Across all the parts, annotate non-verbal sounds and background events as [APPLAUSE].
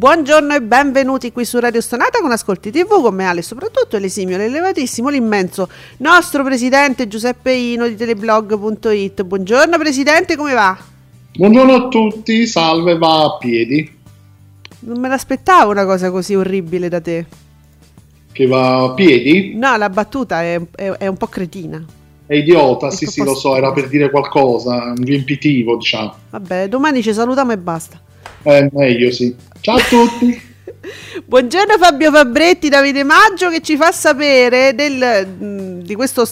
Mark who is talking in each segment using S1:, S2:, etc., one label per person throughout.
S1: Buongiorno e benvenuti qui su Radio Stonata con Ascolti TV con me Ale soprattutto l'esimio, l'elevatissimo, l'immenso nostro presidente Giuseppe Ino di teleblog.it. Buongiorno presidente, come va?
S2: Buongiorno a tutti, salve, va a piedi.
S1: Non me l'aspettavo una cosa così orribile da te.
S2: Che va a piedi?
S1: No, la battuta è, è- è un po' cretina.
S2: È idiota,
S1: È
S2: sì sì lo so, era per dire qualcosa, un riempitivo diciamo.
S1: Vabbè, domani ci salutiamo e basta.
S2: È meglio sì. Ciao a tutti. [LAUGHS]
S1: Buongiorno Fabio Fabretti, Davide Maggio che ci fa sapere del, mh, di questo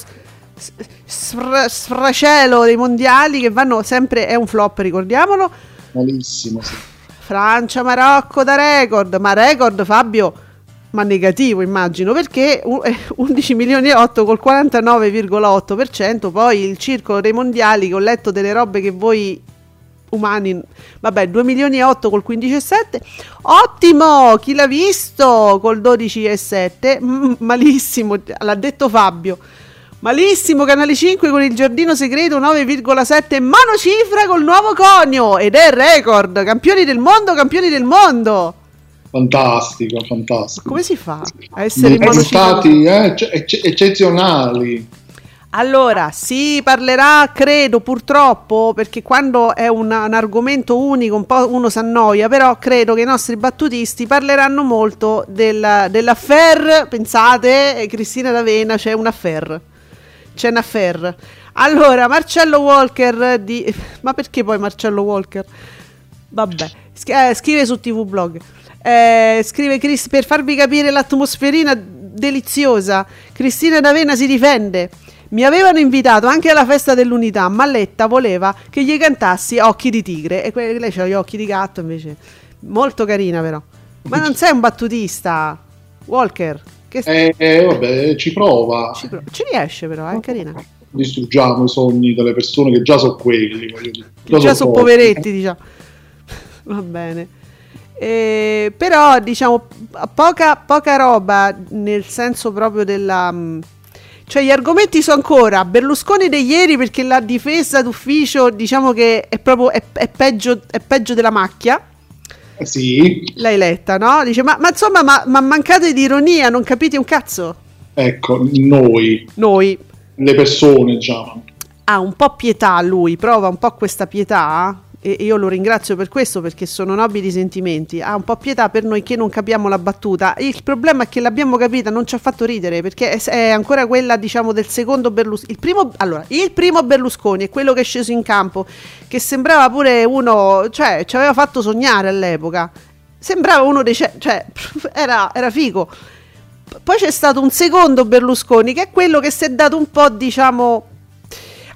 S1: sfra- sfracello dei mondiali che vanno sempre, è un flop ricordiamolo,
S2: Malissimo, sì.
S1: Francia, Marocco da record, ma record Fabio, ma negativo immagino, perché u- eh, 11 milioni e 8 col 49,8%, poi il circolo dei mondiali che ho letto delle robe che voi umani, vabbè 2 milioni e 8 col 15,7, ottimo, chi l'ha visto col 12,7, Mm, malissimo, l'ha detto Fabio. Malissimo, Canale 5 con il giardino segreto 9,7 monocifra col nuovo conio ed è il record, campioni del mondo, campioni del mondo.
S2: Fantastico, fantastico.
S1: Come si fa a essere
S2: risultati eh, ecce- ecce- eccezionali.
S1: Allora, si parlerà, credo, purtroppo, perché quando è un, un argomento unico un po' uno si annoia, però credo che i nostri battutisti parleranno molto della, dell'affair, pensate, eh, Cristina D'Avena, c'è un affair, c'è un affair. Allora, Marcello Walker di... [LAUGHS] Ma perché poi Marcello Walker? Vabbè, Sch- eh, scrive su TV Blog. Eh, scrive Chris per farvi capire l'atmosferina deliziosa. Cristina D'Avena si difende. Mi avevano invitato anche alla festa dell'unità, ma Letta voleva che gli cantassi Occhi di tigre. E que- lei ha gli occhi di gatto invece. Molto carina, però. Ma non sei un battutista, Walker. Che
S2: Eh, eh, vabbè, ci prova.
S1: ci, pro- ci riesce, però, è carina.
S2: Distruggiamo i sogni delle persone che già sono quelli. dire.
S1: già sono poveretti, diciamo. [LAUGHS] Va bene. Eh, però, diciamo, poca, poca roba nel senso proprio della. Cioè, gli argomenti sono ancora Berlusconi di ieri perché la difesa d'ufficio, diciamo che è proprio è, è peggio, è peggio della macchia.
S2: Eh, sì,
S1: L'hai letta, no? Dice, ma, ma insomma, ma, ma mancate di ironia, non capite un cazzo?
S2: ecco, noi,
S1: Noi.
S2: le persone, diciamo.
S1: ha un po' pietà lui, prova un po' questa pietà e io lo ringrazio per questo perché sono nobili sentimenti, ha un po' pietà per noi che non capiamo la battuta. Il problema è che l'abbiamo capita, non ci ha fatto ridere perché è, ancora quella, diciamo, del secondo Berlusconi. Il primo, allora, il primo Berlusconi è quello che è sceso in campo, che sembrava pure uno, cioè ci aveva fatto sognare all'epoca. Sembrava uno dei cioè [LAUGHS] era, era figo. Poi c'è stato un secondo Berlusconi che è quello che si è dato un po', diciamo,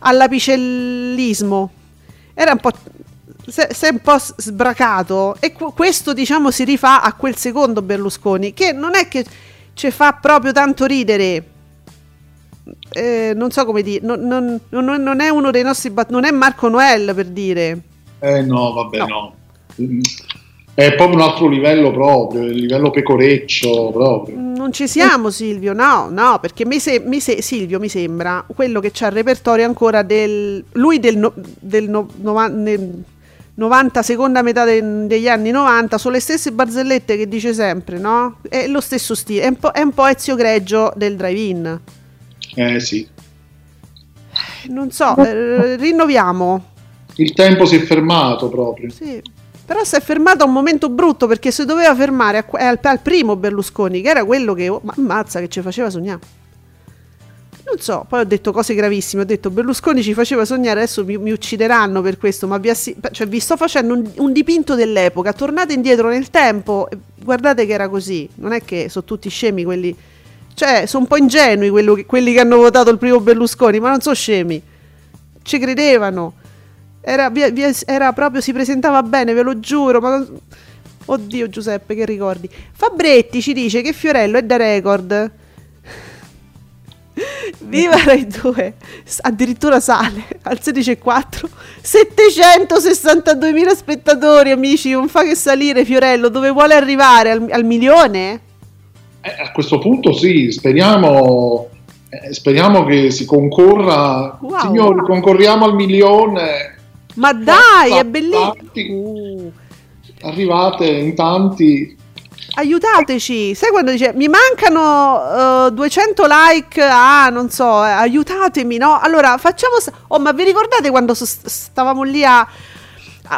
S1: all'apicellismo. Era un po'. Si è un po' sbracato. E qu- questo, diciamo, si rifà a quel secondo Berlusconi. Che non è che ci fa proprio tanto ridere. Eh, non so come dire. Non, non- non- non è uno dei nostri. bat- non è Marco Noel per dire.
S2: Eh no, vabbè,
S1: No.
S2: no. È proprio un altro livello proprio, il livello pecoreccio proprio.
S1: Non ci siamo, Silvio. No, no, perché mi se- mi se- Silvio mi sembra quello che c'ha il repertorio ancora del. Lui del, no- del no- nova- nel 90, seconda metà de- degli anni 90, sono le stesse barzellette che dice sempre, no? È lo stesso stile. È un po', è un po' Ezio Greggio del drive-in.
S2: Eh sì.
S1: Non so, eh, rinnoviamo.
S2: Il tempo si è fermato proprio.
S1: Sì. Però si è fermato a un momento brutto perché si doveva fermare a al, al primo Berlusconi, che era quello che, oh, ma ammazza, che ci faceva sognare. Non so, poi ho detto cose gravissime, ho detto Berlusconi ci faceva sognare, adesso mi, mi uccideranno per questo, ma vi, assi- cioè, vi sto facendo un, un dipinto dell'epoca, tornate indietro nel tempo, guardate che era così, non è che sono tutti scemi quelli Cioè, sono un po' ingenui che- quelli che hanno votato il primo Berlusconi, ma non sono scemi. Ci credevano. Era, via- via- era proprio, si presentava bene, ve lo giuro. Ma Oddio Giuseppe, che ricordi. Fabretti ci dice che Fiorello è da record. [LAUGHS] Viva Rai 2, S- addirittura sale al 16,4 762.000 spettatori amici, non fa che salire Fiorello, dove vuole arrivare? Al, al milione?
S2: Eh, a questo punto sì, speriamo, eh, speriamo che si concorra.
S1: Wow.
S2: Signori, concorriamo al milione.
S1: Ma dai, è
S2: Tanti.
S1: bellissimo! Uh,
S2: Arrivate in tanti.
S1: Aiutateci! Sai quando dice mi mancano eh, 200 like? Ah, non so, eh, aiutatemi, no? Allora facciamo. s- Oh, ma vi ricordate quando so- stavamo lì a.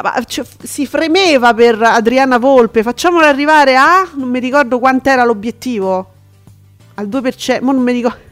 S1: ma, cioè, si fremeva per Adriana Volpe, facciamola arrivare a. Non mi ricordo quant'era l'obiettivo. Al 2%, ma non mi ricordo.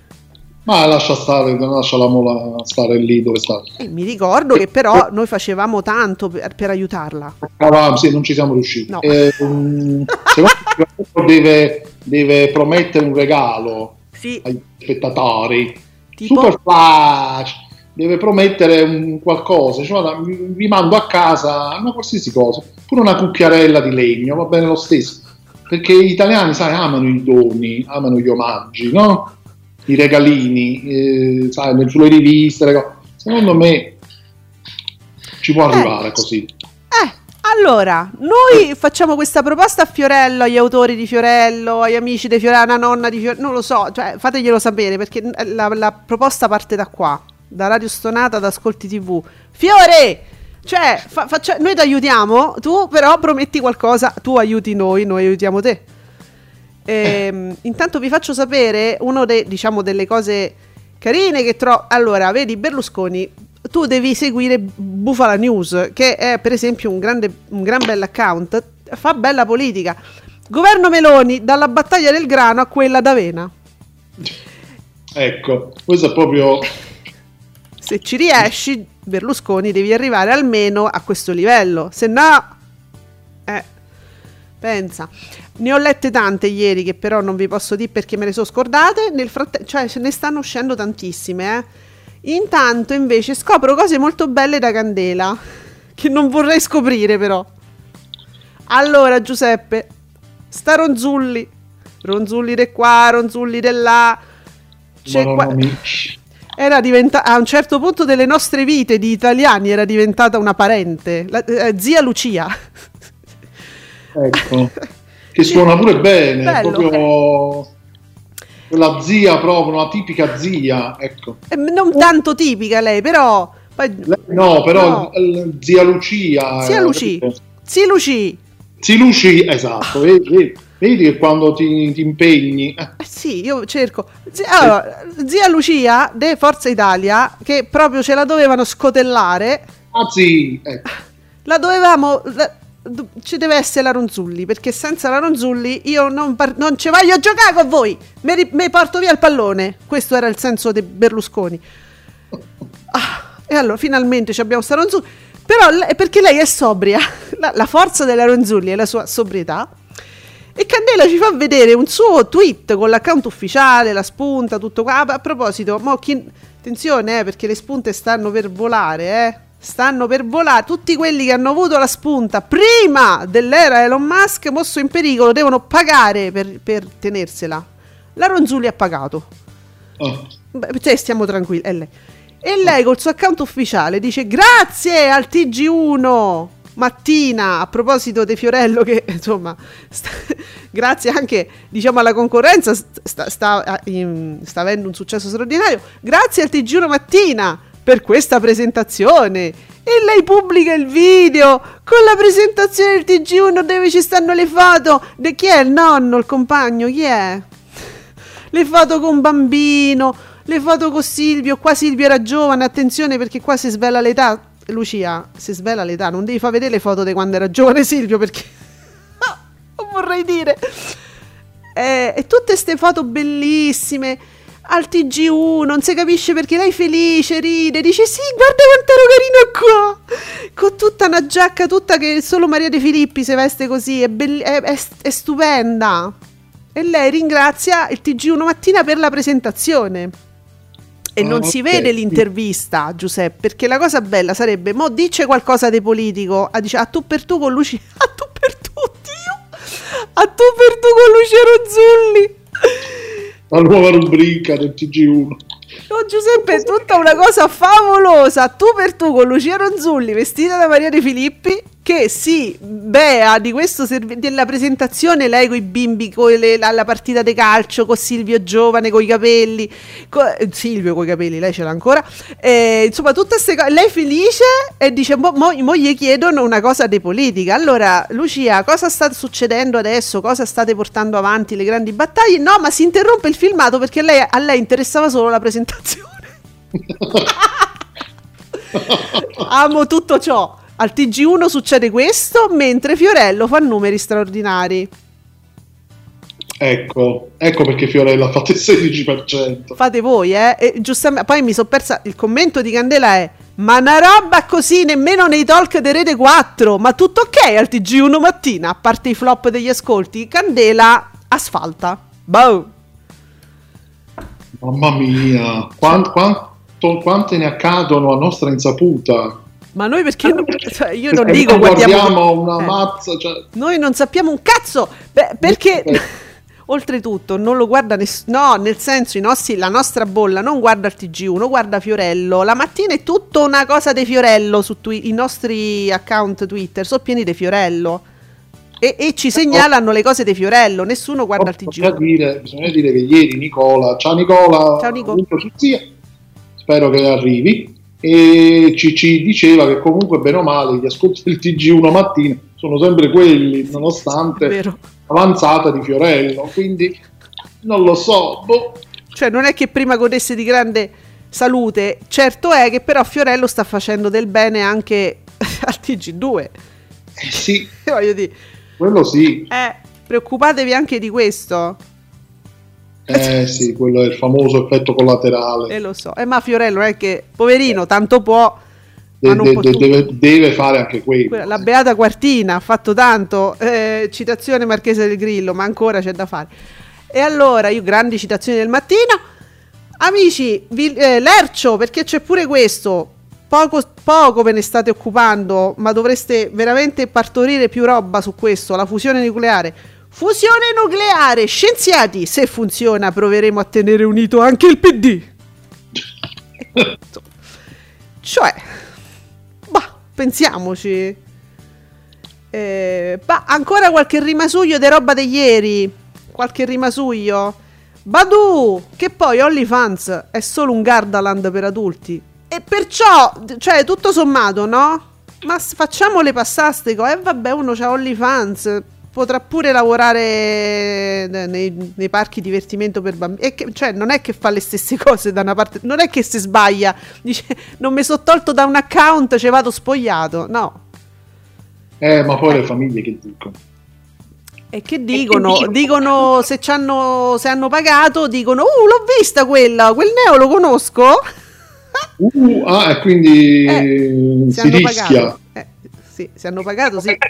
S2: Ma lascia stare, lasciala mola stare lì dove sta.
S1: Eh, mi ricordo che però noi facevamo tanto per, per aiutarla.
S2: Ah, sì, non ci siamo riusciti.
S1: No.
S2: Eh, mm, secondo [LAUGHS] deve, deve promettere un regalo
S1: Sì,
S2: ai spettatori.
S1: tipo.
S2: Super flash deve promettere un qualcosa. Cioè, vi mando a casa una qualsiasi cosa, pure una cucchiarella di legno, va bene lo stesso. Perché gli italiani, sai, amano i doni, amano gli omaggi, no? I regalini, eh, sai, nel- sulle riviste. co- Secondo me ci può arrivare così.
S1: Eh, allora, noi facciamo questa proposta a Fiorello, agli autori di Fiorello, agli amici di Fiorello, alla nonna di Fiorello, non lo so, cioè fateglielo sapere perché la, la proposta parte da qua, da Radio Stonata, da Ascolti TV. Fiore! Cioè, fa- faccia- noi ti aiutiamo, tu però prometti qualcosa, tu aiuti noi, noi aiutiamo te. Ehm, intanto vi faccio sapere una diciamo, delle cose carine che trovo. Allora, vedi, Berlusconi, tu devi seguire Bufala News, che è per esempio un, grande, un gran bel account, fa bella politica. Governo Meloni, dalla battaglia del grano a quella d'avena.
S2: Ecco, questo è proprio
S1: Se ci riesci, Berlusconi, devi arrivare almeno a questo livello. Se no, eh, pensa. Ne ho lette tante ieri che però non vi posso dire perché me le sono scordate. Nel frattempo, cioè, ce ne stanno uscendo tantissime, eh. Intanto, invece, scopro cose molto belle da Candela. [LAUGHS] Che non vorrei scoprire, però. Allora, Giuseppe, sta Ronzulli. Ronzulli di qua, Ronzulli di là. C'è qua- era diventata a un certo punto delle nostre vite di italiani era diventata una parente, la- eh, zia Lucia.
S2: Ecco, [LAUGHS] che suona pure bene,
S1: Bello.
S2: proprio quella zia proprio, una tipica zia, ecco.
S1: Eh, non tanto tipica lei, però poi-
S2: no, però
S1: No.
S2: il- zia Lucia.
S1: zia
S2: eh,
S1: Luci,
S2: capito?
S1: zia Luci.
S2: Zia Luci, esatto, vedi, vedi- vedi che quando ti, ti impegni... eh,
S1: sì, io cerco. Zia, allora, zia Lucia de Forza Italia che proprio ce la dovevano scotellare,
S2: ah sì, ecco.
S1: la dovevamo la- ci deve essere la Ronzulli perché senza la Ronzulli io non, par- non ci voglio giocare con voi. Mi, ri- mi porto via il pallone. Questo era il senso di Berlusconi. Ah, e allora finalmente abbiamo sta Ronzulli. Però le- perché lei è sobria [LAUGHS] la, la forza della Ronzulli è la sua sobrietà. E Candela ci fa vedere un suo tweet con l'account ufficiale, la spunta, tutto qua. A proposito, chi- attenzione eh, perché le spunte stanno per volare, eh. Stanno per volare. Tutti quelli che hanno avuto la spunta prima dell'era Elon Musk, mosso in pericolo, devono pagare per, per tenersela. La Ronzulli ha pagato.
S2: Ah,
S1: Beh, cioè, stiamo tranquilli. È lei. E lei col suo account ufficiale dice grazie al TG1 mattina a proposito di Fiorello che insomma [LAUGHS] sta- grazie anche diciamo alla concorrenza sta, sta- sta avendo un successo straordinario grazie al TG1 mattina per questa presentazione. E lei pubblica il video. Con la presentazione del TG1 dove ci stanno le foto. Di chi è il nonno il compagno? Chi è? Le foto con bambino, le foto con Silvio. Qua Silvio era giovane, attenzione perché qua si svela l'età. Lucia, si svela l'età, non devi far vedere le foto di quando era giovane Silvio perché... [LAUGHS] non vorrei dire. Eh, tutte queste foto bellissime al TG1, non si capisce perché lei è felice, ride, dice sì, guarda quanto ero carino qua, con tutta una giacca tutta che solo Maria De Filippi si veste così, è, belli- è- è- è stupenda. e lei ringrazia il TG1 mattina per la presentazione. E
S2: Ah,
S1: non si
S2: ok.
S1: vede l'intervista, Giuseppe, perché la cosa bella sarebbe, mo dice qualcosa di politico, a, dice a tu per tu con Luci, [LAUGHS] a tu per tu, Dio, a tu per tu con Lucia Ronzulli.
S2: La nuova rubrica del TG1.
S1: No, Giuseppe, è tutta una cosa favolosa. Tu per tu con Lucia Ronzulli vestita da Maria De Filippi che si bea di questo servi- della presentazione lei con i bimbi con le- la, la partita di calcio con Silvio giovane con i capelli co- Silvio con i capelli lei ce l'ha ancora Eh, insomma tutte queste cose lei felice e dice mo, mo, mo gli chiedono una cosa di politica. Allora Lucia cosa sta succedendo adesso? Cosa state portando avanti le grandi battaglie? No ma si interrompe il filmato perché lei- a lei interessava solo la presentazione. [LAUGHS] Amo tutto ciò. Al TG1 succede questo, mentre Fiorello fa numeri straordinari.
S2: Ecco, ecco perché Fiorella ha fatto il 16%.
S1: Fate voi, eh? E giustamente, poi mi sono persa. Il commento di Candela è: Ma una roba così nemmeno nei talk di Rete 4. Ma tutto ok al TG1 mattina, a parte i flop degli ascolti. Candela asfalta. Boh.
S2: Mamma mia, quan- quanto- quante ne accadono a nostra insaputa?
S1: Ma noi perché [LAUGHS] cioè, io non dico guardiamo.
S2: una
S1: Eh.
S2: mazza, cioè,
S1: Noi non sappiamo un cazzo. Beh, perché [LAUGHS]
S2: Eh. [LAUGHS]
S1: oltretutto non lo guarda nessuno. No, nel senso, i nostri- la nostra bolla non guarda il TG1, guarda Fiorello. La mattina è tutta una cosa di Fiorello su twi- i nostri account Twitter sono pieni di Fiorello. E, e ci segnalano le cose di Fiorello. Nessuno guarda il
S2: bisogna
S1: TG1.
S2: dire, bisogna dire che ieri Nicola, ciao Nicola,
S1: Ciao, Nico.
S2: avuto su zia, spero che arrivi, e ci, ci diceva che comunque bene o male gli ascolti del TG1 mattina sono sempre quelli, nonostante l'avanzata di Fiorello, quindi non lo so, boh.
S1: Cioè, non è che prima godesse di grande salute. Certo è che però Fiorello sta facendo del bene anche [LAUGHS] al TG2.
S2: Eh, sì, [LAUGHS]
S1: Voglio dire,
S2: quello sì,
S1: eh, preoccupatevi anche di questo.
S2: Eh sì, quello è il famoso effetto collaterale.
S1: Eh lo so, eh, ma Fiorello è che, poverino, tanto può,
S2: De- de-
S1: tutto.
S2: deve, deve fare anche quello.
S1: La Beata Quartina ha fatto tanto, eh, citazione Marchese del Grillo, ma ancora c'è da fare. E allora, io grandi citazioni del mattino, amici, vi- eh, Lercio, perché c'è pure questo, poco, poco ve ne state occupando, ma dovreste veramente partorire più roba su questo, la fusione nucleare. Fusione nucleare, scienziati, se funziona proveremo a tenere unito anche il PD. [LAUGHS] Cioè, bah, pensiamoci. Eh, bah, ancora qualche rimasuglio di roba di ieri. Qualche rimasuglio. Badu, che poi OnlyFans è solo un Gardaland per adulti. E perciò, cioè, tutto sommato, no? Ma facciamole passare ste cose. E vabbè, uno c'ha OnlyFans. Potrà pure lavorare nei, nei parchi divertimento per bambini. E che- cioè, non è che fa le stesse cose da una parte. Non è che si sbaglia. Dice, non mi sono tolto da un account, ci vado spogliato. No.
S2: Eh, ma poi le famiglie che dicono?
S1: E che dicono? Dicono se, c'hanno, se hanno pagato, dicono, uh, l'ho vista quella, quel neo lo conosco.
S2: Uh, ah, e quindi
S1: Eh, se
S2: si
S1: hanno
S2: rischia.
S1: pagato. Eh, sì, se hanno pagato, sì. [LAUGHS]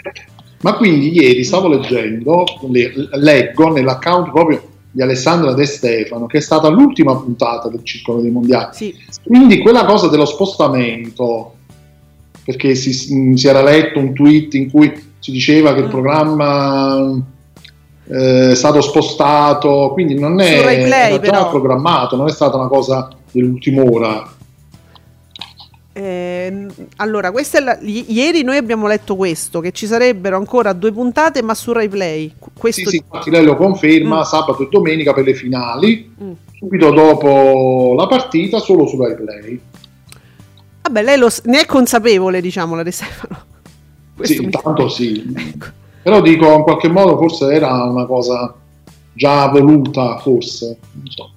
S2: Ma quindi ieri stavo leggendo, le- leggo nell'account proprio di Alessandra De Stefano, che è stata l'ultima puntata del Circolo dei Mondiali.
S1: sì.
S2: Quindi quella cosa dello spostamento, perché si, si era letto un tweet in cui si diceva che il
S1: Mm.
S2: programma eh, è stato spostato, quindi non è
S1: Play, però.
S2: programmato, non è stata una cosa dell'ultima ora.
S1: Eh, allora, questa è la- i- ieri noi abbiamo letto questo, che ci sarebbero ancora due puntate, ma su Rai Play. Qu- Questo
S2: Sì, sì, infatti lei lo conferma
S1: Mm.
S2: sabato e domenica per le finali,
S1: Mm.
S2: subito dopo la partita, solo su Rai Play.
S1: Vabbè, lei lo ne è consapevole, diciamo, la De Stefano. Questo
S2: Sì, intanto sì.
S1: Ecco.
S2: Però dico, in qualche modo forse era una cosa già voluta, forse. Non so.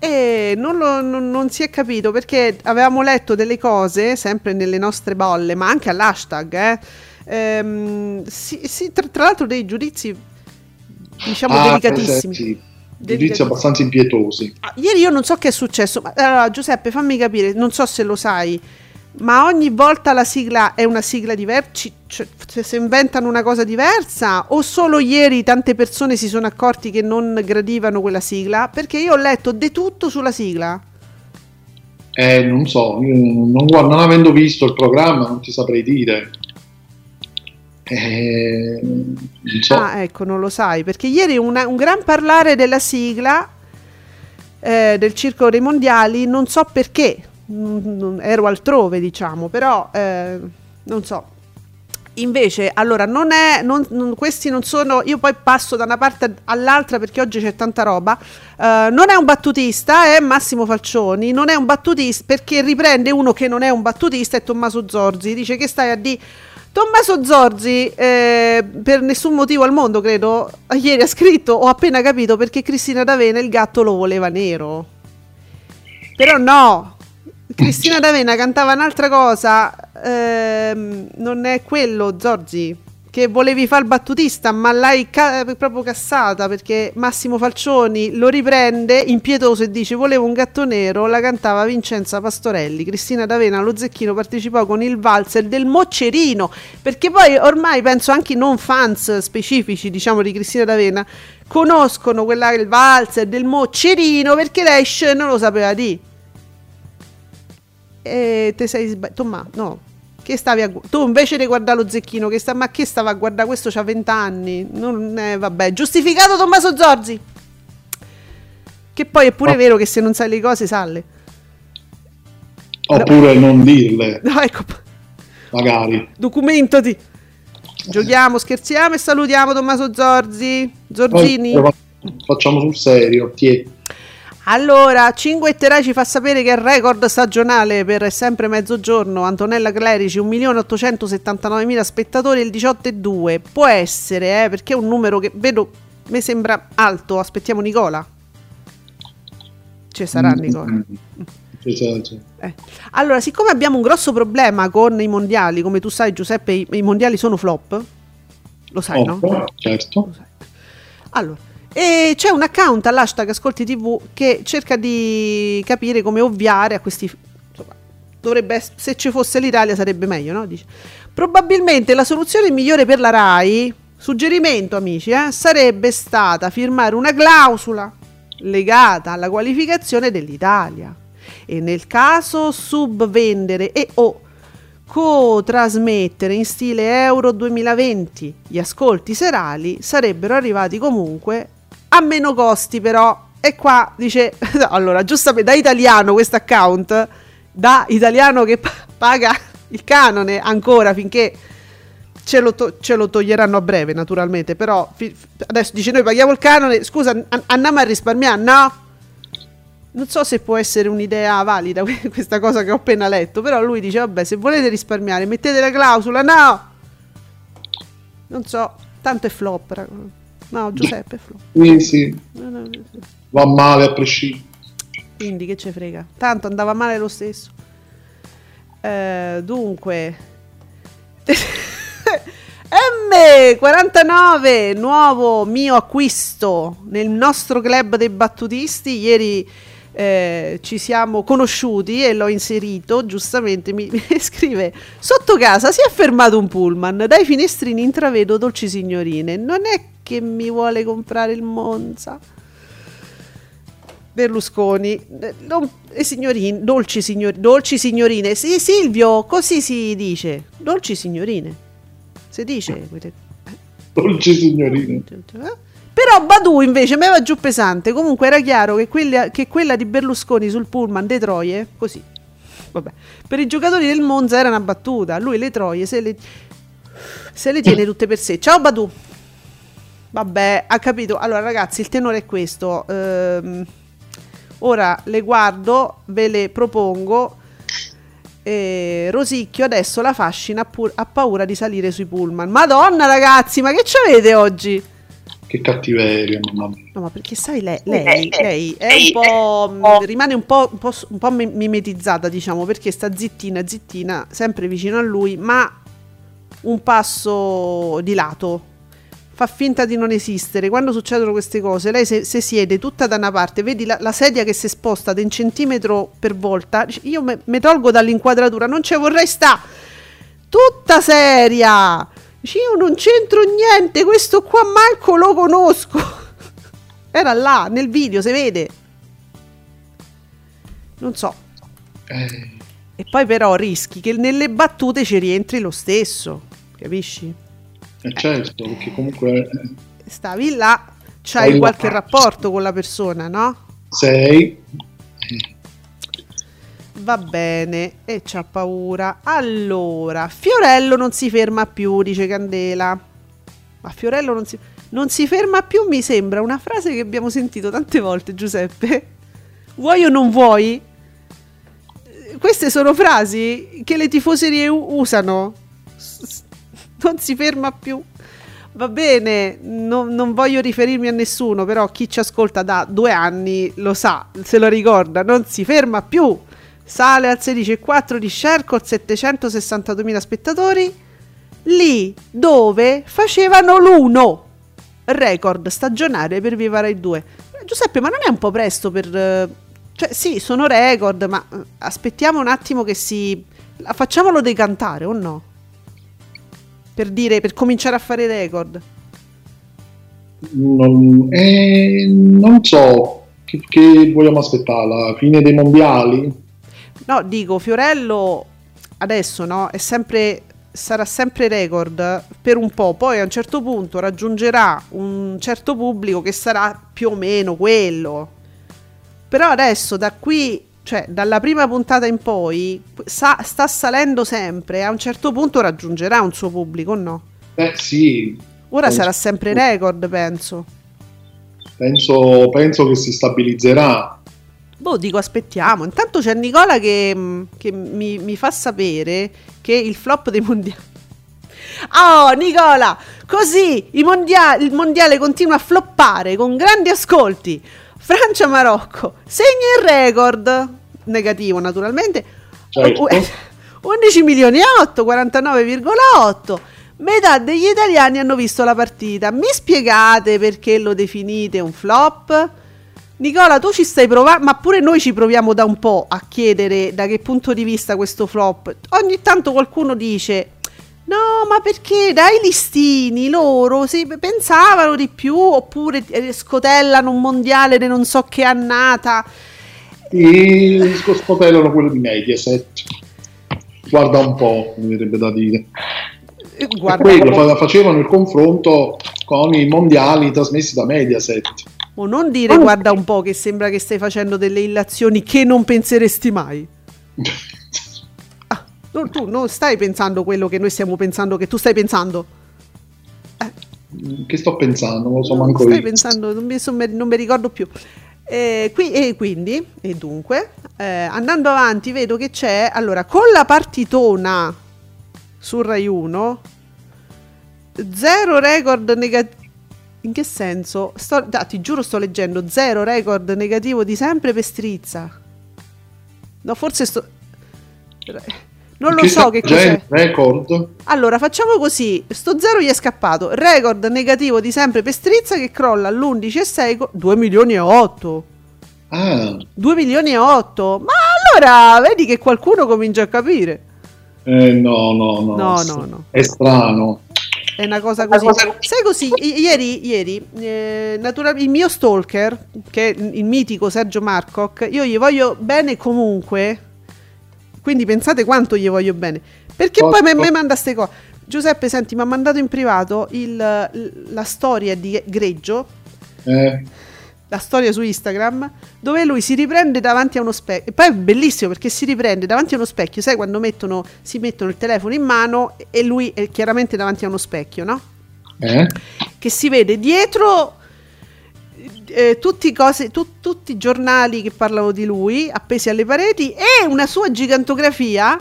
S1: E non, lo- non- non si è capito perché avevamo letto delle cose, sempre nelle nostre bolle, ma anche all'hashtag, eh. Ehm, sì, sì, tra, tra l'altro dei giudizi, diciamo,
S2: Ah,
S1: delicatissimi.
S2: sì, giudizi
S1: Delicatissimi.
S2: abbastanza impietosi.
S1: Ah, ieri io non so che è successo, ma allora, Giuseppe, fammi capire, non so se lo sai. Ma ogni volta la sigla è una sigla diversa? Cioè, se inventano una cosa diversa? O solo ieri tante persone si sono accorti che non gradivano quella sigla? Perché io ho letto di tutto sulla sigla.
S2: Eh, non so, non, non, avendo visto il programma non ti saprei dire.
S1: Eh, so. Ah, ecco, non lo sai, perché ieri una, un gran parlare della sigla eh, del Circo dei Mondiali, non so perché, ero altrove diciamo, però eh, non so. Invece, allora, non è, non, non, questi non sono, io poi passo da una parte all'altra perché oggi c'è tanta roba, uh, non è un battutista, è Massimo Falcioni, non è un battutista perché riprende uno che non è un battutista, è Tommaso Zorzi, dice che stai a di... Tommaso Zorzi, eh, per nessun motivo al mondo, credo, ieri ha scritto, ho appena capito perché Cristina D'Avena il gatto lo voleva nero. Però no, Cristina D'Avena cantava un'altra cosa, ehm, non è quello Zorzi, che volevi fare il battutista, ma l'hai ca- proprio cassata perché Massimo Falcioni lo riprende impietoso e dice volevo un gatto nero, la cantava Vincenza Pastorelli, Cristina D'Avena allo Zecchino partecipò con il valzer del Moccerino, perché poi ormai penso anche i non fans specifici diciamo di Cristina D'Avena conoscono quella il valzer del Moccerino perché lei non lo sapeva di e te sei sbagliato. Ma no, che stavi a tu invece di guardare lo zecchino, che sta, ma che stava a guardare questo c'ha 20 anni. Non è, vabbè, giustificato Tommaso Zorzi. Che poi è pure oh. vero che se non sai le cose, salle.
S2: Oppure no. non dirle. [LAUGHS] No, ecco. Magari.
S1: Documentati. Giochiamo, scherziamo e salutiamo Tommaso Zorzi. Zorzini.
S2: Facciamo sul serio. Tiè.
S1: Allora, Cinguetterai ci fa sapere che il record stagionale per sempre mezzogiorno, Antonella Clerici, 1.879.000 spettatori, il 18,2. Può essere, eh, perché è un numero che vedo, mi sembra alto. Aspettiamo Nicola. Ci sarà mm, Nicola. Mm, eh. Allora, siccome abbiamo un grosso problema con i mondiali, come tu sai Giuseppe, i, i mondiali sono flop. Lo sai, oh, no?
S2: Certo.
S1: Sai. Allora, e c'è un account all'hashtag Ascolti TV che cerca di capire come ovviare a questi. Insomma, dovrebbe, se ci fosse l'Italia sarebbe meglio, no? Dice. Probabilmente la soluzione migliore per la RAI, suggerimento amici, eh, sarebbe stata firmare una clausola legata alla qualificazione dell'Italia e nel caso subvendere e o co-trasmettere in stile Euro 2020 gli ascolti serali sarebbero arrivati comunque a meno costi però. E qua dice, [LAUGHS] allora, giustamente da italiano questo account, da italiano che paga il canone ancora finché ce lo, to- ce lo toglieranno a breve naturalmente, però fi- adesso dice noi paghiamo il canone, scusa, an- andiamo a risparmiare, no? Non so se può essere un'idea valida [LAUGHS] questa cosa che ho appena letto, però lui dice vabbè se volete risparmiare mettete la clausola, no! Non so, tanto è flop. No, Giuseppe Flo.
S2: Sì, sì. Va male a prescindere.
S1: Quindi che ce frega. Tanto andava male lo stesso. Eh, dunque. [LAUGHS] M49, nuovo mio acquisto nel nostro club dei battutisti. Ieri eh, ci siamo conosciuti e l'ho inserito, giustamente mi, [LAUGHS] mi, scrive, sotto casa si è fermato un pullman, dai finestrini intravedo dolci signorine, non è che mi vuole comprare il Monza? Berlusconi, eh, non, eh, signorin, dolci, signor, dolci signorine, sì Silvio, così si dice, dolci signorine, si dice.
S2: Dolci signorine.
S1: Eh? Però Badu invece mi va giù pesante. Comunque era chiaro che quella, che quella di Berlusconi sul pullman dei Troie, così. Vabbè. Per i giocatori del Monza era una battuta. Lui le Troie se le, se le tiene tutte per sé. Ciao Badu. Vabbè, ha capito. Allora ragazzi, il tenore è questo. Ehm, ora le guardo, ve le propongo. Eh, Rosicchio adesso la fascina ha paura di salire sui pullman. Madonna ragazzi, ma che ci avete oggi?
S2: Che cattiveria, mamma
S1: mia. No, ma perché sai, lei, lei, lei è un po'. Mm, rimane un po', un, po', un po' mimetizzata, diciamo, perché sta zittina, zittina, sempre vicino a lui, ma un passo di lato. fa finta di non esistere. Quando succedono queste cose, lei se, se siede tutta da una parte, vedi la, la, sedia che si sposta di un centimetro per volta, io mi tolgo dall'inquadratura, non ci vorrei sta tutta seria. Io non c'entro niente, questo qua manco lo conosco. [LAUGHS] Era là, nel video, si vede. Non so. Eh. E poi però rischi che nelle battute ci rientri lo stesso, capisci?
S2: Eh certo, perché comunque... Eh,
S1: Stavi là, c'hai qualche rapporto con la persona, no?
S2: Sei.
S1: Va bene, e c'ha paura. Allora, Fiorello non si ferma più, dice Candela. Ma Fiorello non si, non si ferma più, mi sembra una frase che abbiamo sentito tante volte, Giuseppe. Vuoi o non vuoi? queste sono frasi che le tifoserie usano. Non si ferma più. Va bene, non, non, voglio riferirmi a nessuno, però chi ci ascolta da due anni lo sa, se lo ricorda, non si ferma più. Sale al 16,4 di share con 762.000 spettatori, lì dove facevano l'uno record stagionale per Viva Rai 2. Giuseppe, ma non è un po' presto per cioè, sì, sono record, ma eh, aspettiamo un attimo che si. Facciamolo decantare o no? Per dire, per cominciare a fare record.
S2: Non, eh, non so che, che vogliamo aspettare la fine dei mondiali.
S1: No, dico, Fiorello adesso no, è sempre sarà sempre record per un po', poi a un certo punto raggiungerà un certo pubblico che sarà più o meno quello. Però adesso da qui, cioè dalla prima puntata in poi, sa, sta salendo sempre. A un certo punto raggiungerà un suo pubblico, no?
S2: Eh sì.
S1: Ora sarà sempre record, penso.
S2: penso. Penso che si stabilizzerà.
S1: Boh, dico aspettiamo. Intanto c'è Nicola che, che mi, mi fa sapere che il flop dei mondiali. [LAUGHS] Oh, Nicola! Così mondiali, il mondiale continua a floppare con grandi ascolti. Francia-Marocco segna il record negativo naturalmente certo. 11 milioni e 8 49,8 metà degli italiani hanno visto la partita mi spiegate perché lo definite un flop? Nicola, tu ci stai provando, ma pure noi ci proviamo da un po' a chiedere da che punto di vista questo flop. Ogni tanto qualcuno dice No, ma perché dai listini loro si pensavano di più oppure eh, scotellano un mondiale di non so che annata.
S2: E scotellano quello di Mediaset. Guarda un po', mi verrebbe da dire. Eh, guarda quello, facevano il confronto con i mondiali trasmessi da Mediaset.
S1: O non dire oh. guarda un po' che sembra che stai facendo delle illazioni che non penseresti mai. [LAUGHS] Tu, tu, non stai pensando quello che noi stiamo pensando, che tu stai pensando.
S2: Eh. Che sto pensando? Non lo so no, manco stai io.
S1: pensando, non mi, non mi ricordo più. E, qui, e quindi, e dunque, eh, andando avanti, vedo che c'è allora con la partitona su Rai 1 zero record negativo. In che senso? Sto, ah, ti giuro, sto leggendo zero record negativo di sempre per strizza. No, forse sto. Non lo so che cos'è.
S2: Record.
S1: Allora, facciamo così. Sto zero gli è scappato. Record negativo di sempre per Strizza che crolla all'11,6 2 milioni e 8.
S2: Ah.
S1: 2 milioni e 8. Ma allora, vedi che qualcuno comincia a capire.
S2: Eh, no, no, no.
S1: No, no, no.
S2: È strano.
S1: È una cosa così. Sai così, ieri, ieri eh, natura- il mio stalker, che è il mitico Sergio Marcoc, io gli voglio bene comunque, quindi pensate quanto gli voglio bene. Perché oh, poi mi manda queste cose. Giuseppe, senti, mi ha mandato in privato il, la storia di Greggio.
S2: Eh.
S1: La storia su Instagram dove lui si riprende davanti a uno specchio. E poi è bellissimo perché si riprende davanti a uno specchio. Sai quando mettono, si mettono il telefono in mano e lui è chiaramente davanti a uno specchio, no?
S2: Eh.
S1: Che si vede dietro eh, tutti, cose, tu, tutti i giornali che parlano di lui appesi alle pareti e una sua gigantografia.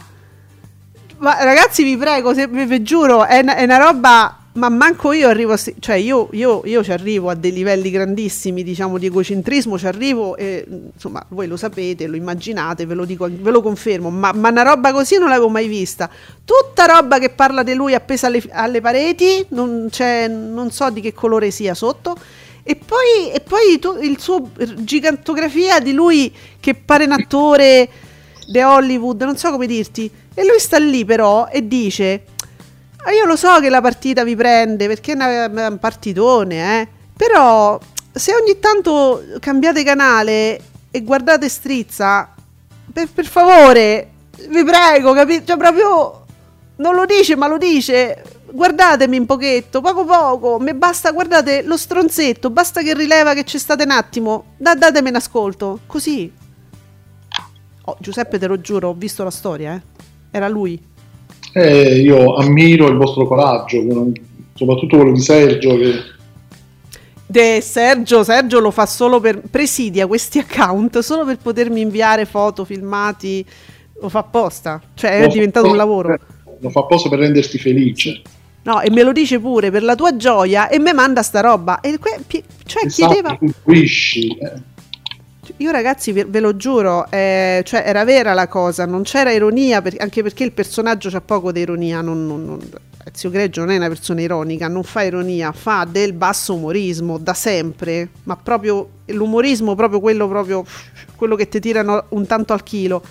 S1: Ma ragazzi, vi prego, se, vi, vi giuro, è è una roba ma manco io arrivo a... Cioè io, io, io ci arrivo a dei livelli grandissimi, diciamo, di egocentrismo, ci arrivo e insomma voi lo sapete, lo immaginate, ve lo dico, ve lo confermo, ma, ma una roba così non l'avevo mai vista. Tutta roba che parla di lui appesa alle, alle pareti, non, non so di che colore sia sotto. E poi, e poi tu, il suo gigantografia di lui che pare un attore di Hollywood, non so come dirti. E lui sta lì però e dice Ah, io lo so che la partita vi prende perché è un partitone, eh. Però se ogni tanto cambiate canale e guardate strizza, per, per favore, vi prego, capite? Cioè proprio non lo dice, ma lo dice. Guardatemi un pochetto, poco poco, mi basta, guardate lo stronzetto, basta che rileva che c'è state un attimo, da, datemi un ascolto, così. Oh, Giuseppe, te lo giuro, ho visto la storia, eh. Era lui.
S2: Eh, io ammiro il vostro coraggio, soprattutto quello di Sergio che
S1: De Sergio, Sergio lo fa solo per presidia questi account solo per potermi inviare foto, filmati, lo fa apposta, cioè lo è diventato un lavoro.
S2: Lo fa apposta per renderti felice.
S1: No, e me lo dice pure per la tua gioia e me manda sta roba. E que- cioè esatto, chiedeva...
S2: Eh.
S1: Io ragazzi ve, ve lo giuro, eh, cioè era vera la cosa, non c'era ironia, per, anche perché il personaggio c'ha poco di ironia, non, non, non, Ezio Greggio non è una persona ironica, non fa ironia, fa del basso umorismo da sempre, ma proprio l'umorismo proprio quello, proprio, quello che ti tirano un tanto al chilo.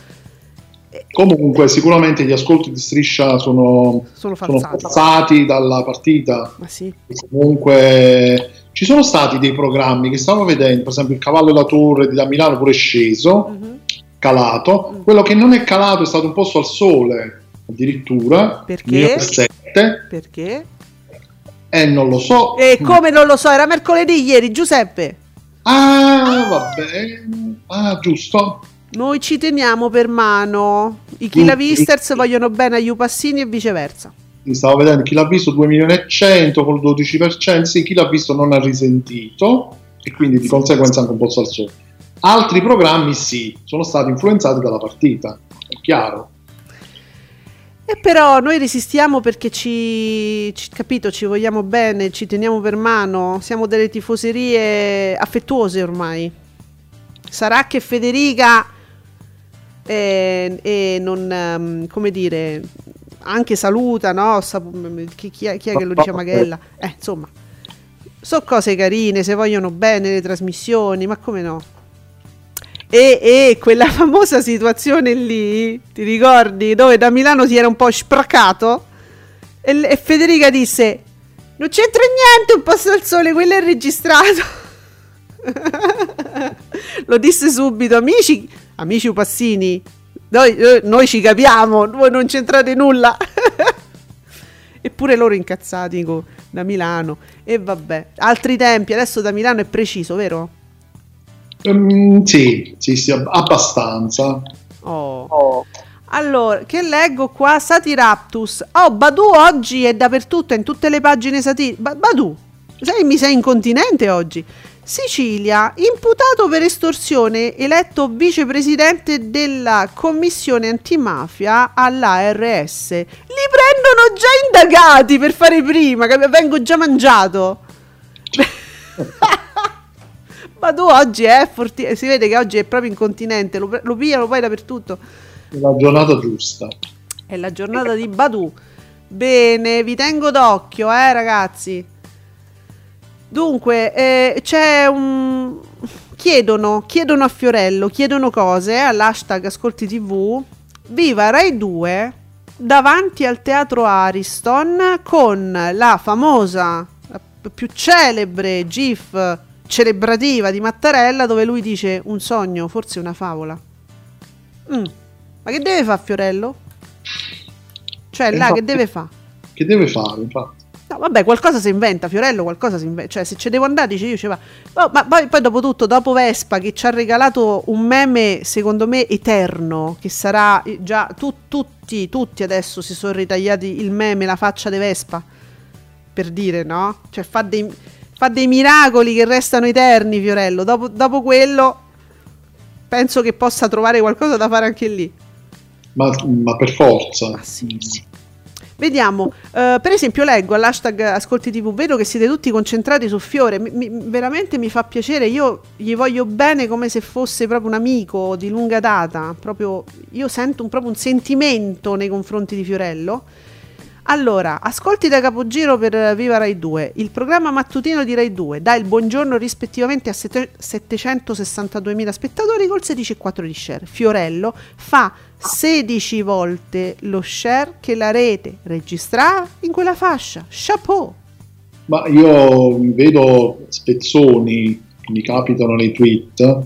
S2: Comunque, sicuramente gli ascolti di striscia sono, sono, sono forzati dalla partita.
S1: Ma sì.
S2: Comunque, ci sono stati dei programmi che stavo vedendo, per esempio il Cavallo della Torre da Milano pure è sceso, uh-huh. calato. Uh-huh. Quello che non è calato è stato un posto al sole, addirittura.
S1: Perché?
S2: 7.
S1: Perché?
S2: Eh, non lo so.
S1: E come non lo so? Era mercoledì ieri, Giuseppe.
S2: Ah, va bene. Ah, giusto.
S1: Noi ci teniamo per mano. I Kilavisters vogliono bene agli Upassini e viceversa
S2: stavo vedendo chi l'ha visto 2 milioni e 100 col 12%, sì, chi l'ha visto non ha risentito e quindi di conseguenza anche un po' al. Altri programmi sì, sono stati influenzati dalla partita, è chiaro.
S1: E però noi resistiamo perché ci, ci, capito, ci vogliamo bene, ci teniamo per mano, siamo delle tifoserie affettuose ormai. Sarà che Federica eh, e non, um, come dire, anche saluta, no? Chi, chi, è, chi è che lo dice Maghella? Eh, insomma, sono cose carine, se vogliono bene le trasmissioni, ma come no? E, e, quella [LAUGHS] famosa situazione lì, ti ricordi, dove da Milano si era un po' spraccato? E, e Federica disse: Non c'entra niente, un posto al sole, quello è registrato. [LAUGHS] Lo disse subito, amici, amici Upassini, noi, noi ci capiamo, voi non c'entrate nulla. [LAUGHS] Eppure loro incazzati co, da Milano. E vabbè, altri tempi, adesso da Milano è preciso, vero?
S2: Um, sì, sì, sì, abbastanza.
S1: Oh. oh. Allora, che leggo qua? Satiraptus. Oh, Badu oggi è dappertutto, è in tutte le pagine satiriche. Ba- Badu, sai, mi sei incontinente oggi. Sicilia, imputato per estorsione, eletto vicepresidente della commissione antimafia all'ARS. Li prendono già indagati per fare prima, che vengo già mangiato. [LAUGHS] Ma tu oggi è fortissimo, si vede che oggi è proprio incontinente, lo, lo pigliano poi dappertutto.
S2: È la giornata giusta.
S1: È la giornata di Badu. Bene, vi tengo d'occhio, eh ragazzi. Dunque, eh, c'è un... Chiedono, chiedono a Fiorello, chiedono cose all'hashtag Ascolti TV. Viva Rai 2 davanti al teatro Ariston con la famosa, la più celebre GIF celebrativa di Mattarella dove lui dice un sogno, forse una favola. Mm. Ma che deve fare Fiorello? Cioè, là, che deve fare?
S2: Che deve fare, infatti?
S1: No, vabbè, qualcosa si inventa, Fiorello qualcosa si inventa. Cioè, se ci devo andare, dice io ci va. Oh, ma poi, poi, dopo tutto, dopo Vespa, che ci ha regalato un meme, secondo me, eterno, che sarà eh, già... Tu, tutti, tutti adesso si sono ritagliati il meme, la faccia di Vespa. Per dire, no? Cioè, fa dei, fa dei miracoli che restano eterni, Fiorello. Dopo, dopo quello, penso che possa trovare qualcosa da fare anche lì.
S2: Ma, ma per forza.
S1: Ma sì, sì. Vediamo, eh, per esempio leggo all'hashtag Ascolti TV, vedo che siete tutti concentrati su Fiore, mi, mi, veramente mi fa piacere, io gli voglio bene come se fosse proprio un amico di lunga data, proprio, io sento un, proprio un sentimento nei confronti di Fiorello. Allora, ascolti da capogiro per Viva Rai 2, il programma mattutino di Rai 2 dà il buongiorno rispettivamente a 762.000 spettatori col 16,4 di share. Fiorello fa 16 volte lo share che la rete registrava in quella fascia. Chapeau!
S2: Ma io vedo spezzoni, mi capitano nei tweet,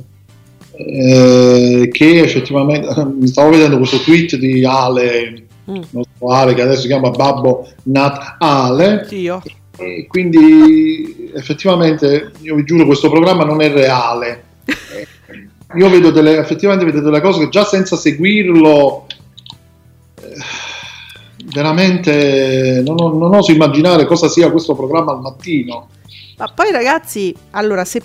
S2: eh, che effettivamente mi [LAUGHS] stavo vedendo questo tweet di Ale mm. Nostro Ale che adesso si chiama Babbo Natale.
S1: Io.
S2: E quindi effettivamente, io vi giuro, questo programma non è reale. [LAUGHS] io vedo delle, effettivamente vedo delle cose che già senza seguirlo eh, veramente non, non, oso immaginare cosa sia questo programma al mattino.
S1: Ma poi ragazzi, allora se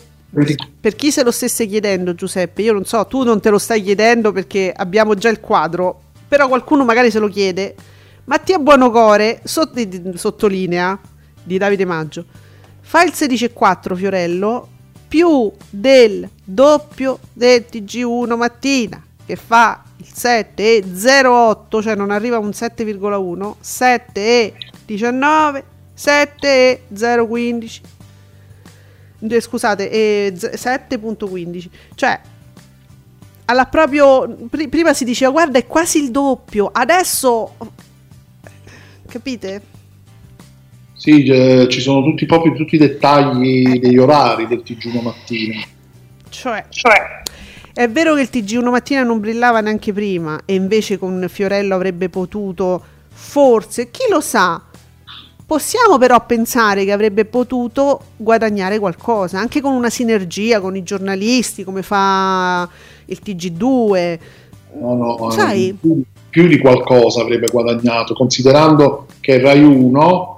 S1: per chi se lo stesse chiedendo Giuseppe, io non so, tu non te lo stai chiedendo perché abbiamo già il quadro, però qualcuno magari se lo chiede. Mattia Buonocore sott- sottolinea di Davide Maggio fa il 16,4 Fiorello più del doppio del TG1 mattina che fa il 7,08 cioè non arriva a un 7,1 7,19 7,015 scusate 7,15 cioè alla proprio pr- prima si diceva guarda è quasi il doppio adesso capite
S2: sì eh, ci sono tutti proprio tutti i dettagli degli orari del TG1 mattina
S1: cioè, cioè è vero che il TG1 mattina non brillava neanche prima e invece con Fiorello avrebbe potuto forse chi lo sa Possiamo però pensare che avrebbe potuto guadagnare qualcosa, anche con una sinergia con i giornalisti, come fa il TG2.
S2: No, no, Sai? Più, più di qualcosa avrebbe guadagnato, considerando che Rai 1,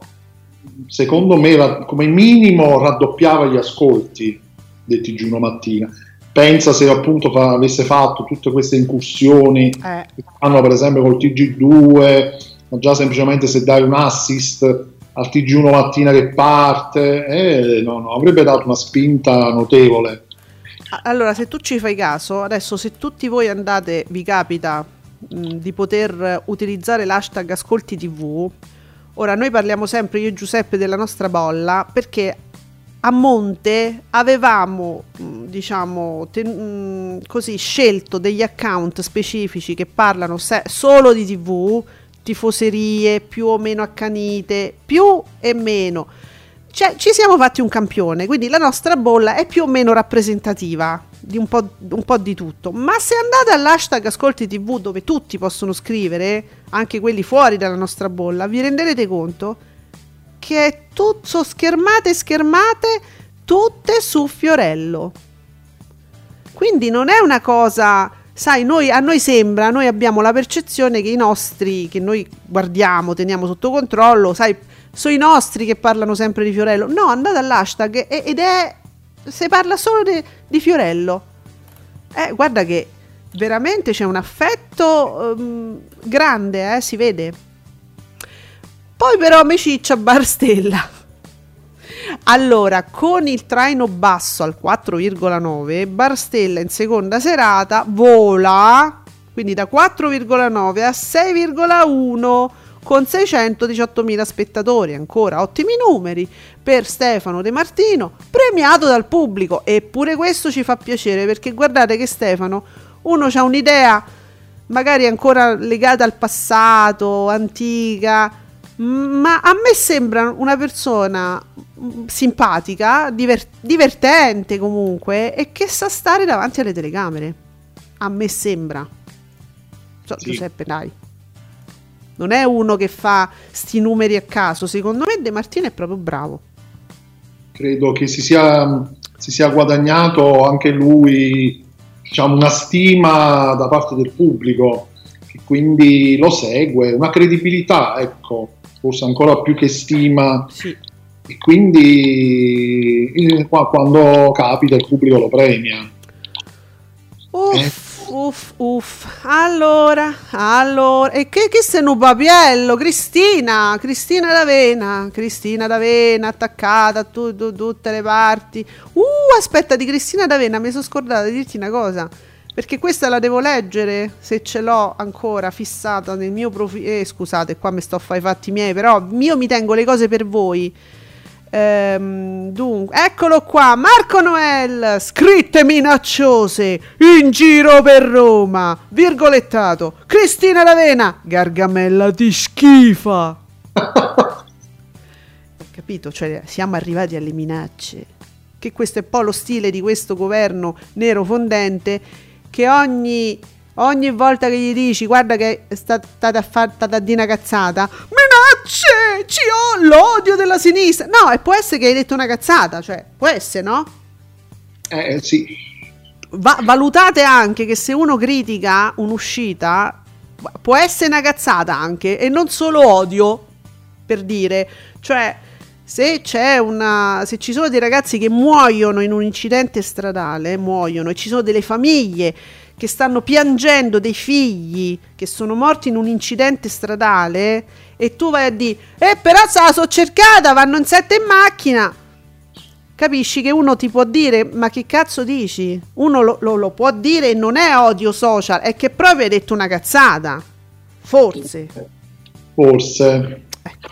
S2: secondo me, come minimo raddoppiava gli ascolti del TG1 mattina. Pensa se appunto fa, avesse fatto tutte queste incursioni eh. che fanno per esempio col TG2, ma già semplicemente se dai un assist al TG1 mattina che parte, eh, no, no, avrebbe dato una spinta notevole.
S1: Allora, se tu ci fai caso, adesso se tutti voi andate, vi capita mh, di poter utilizzare l'hashtag Ascolti TV, ora noi parliamo sempre io e Giuseppe della nostra bolla perché a monte avevamo diciamo ten- così scelto degli account specifici che parlano se- solo di TV tifoserie più o meno accanite, più e meno. Cioè, ci siamo fatti un campione, quindi la nostra bolla è più o meno rappresentativa di un po', un po', di tutto. Ma se andate all'hashtag Ascolti TV dove tutti possono scrivere, anche quelli fuori dalla nostra bolla, vi renderete conto che è tutto schermate schermate tutte su Fiorello. Quindi non è una cosa sai, noi, a noi sembra, noi abbiamo la percezione che i nostri, che noi guardiamo, teniamo sotto controllo, sai, sono i nostri che parlano sempre di Fiorello. No, andate all'hashtag ed è, si parla solo de, di Fiorello. Eh, guarda che veramente c'è un affetto um, grande, eh, si vede. Poi però mi Barstella. Allora, con il traino basso al 4,9, Barstella in seconda serata vola, quindi da 4,9 a 6,1 con 618.000 spettatori, ancora ottimi numeri per Stefano De Martino, premiato dal pubblico. Eppure questo ci fa piacere perché guardate che Stefano, uno ha un'idea magari ancora legata al passato, antica, ma a me sembra una persona simpatica, diver- divertente comunque e che sa stare davanti alle telecamere. A me sembra. So, sì. Giuseppe, dai. Non è uno che fa sti numeri a caso. Secondo me De Martino è proprio bravo.
S2: Credo che si sia, si sia guadagnato anche lui diciamo, una stima da parte del pubblico, che quindi lo segue, una credibilità, ecco forse ancora più che stima. Sì. E quindi quando capita il pubblico lo premia.
S1: Uff, Uff, uff, uff. Allora, allora. E che, che sei un papiello? Cristina, Cristina D'Avena. Cristina D'Avena attaccata a tu, tu, tutte le parti. Uh, aspetta, di Cristina D'Avena mi sono scordata di dirti una cosa. Perché questa la devo leggere, se ce l'ho ancora fissata nel mio profilo. Eh, scusate, qua mi sto a fare i fatti miei, però io mi tengo le cose per voi. Ehm, dunque, eccolo qua, Marco Noel, scritte minacciose, in giro per Roma, virgolettato, Cristina Ravena, Gargamella ti schifa. [LAUGHS] Capito? Cioè, siamo arrivati alle minacce. Che questo è un po' lo stile di questo governo nero fondente che ogni ogni volta che gli dici guarda che state a fare una cazzata minacce! Ci ho l'odio della sinistra no e può essere che hai detto una cazzata cioè può essere no?
S2: eh, eh sì.
S1: Va- valutate anche che se uno critica un'uscita può essere una cazzata anche e non solo odio per dire. Cioè se c'è una se ci sono dei ragazzi che muoiono in un incidente stradale muoiono e ci sono delle famiglie che stanno piangendo dei figli che sono morti in un incidente stradale e tu vai a dire, eh però se la so cercata, vanno in sette in macchina. Capisci che uno ti può dire, ma che cazzo dici? Uno lo, lo, lo può dire e non è odio social, è che proprio hai detto una cazzata. Forse.
S2: Forse.
S1: Ecco.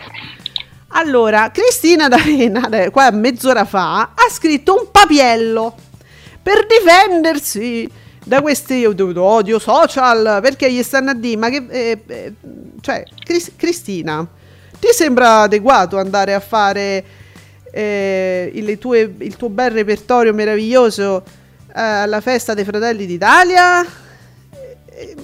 S1: Allora, Cristina D'Arena, qua mezz'ora fa, ha scritto un papiello per difendersi da questi odio social perché gli stanno a dire ma che eh, eh, cioè Cris- Cristina ti sembra adeguato andare a fare eh, il, tue, il, tuo bel repertorio meraviglioso eh, alla festa dei fratelli d'Italia? E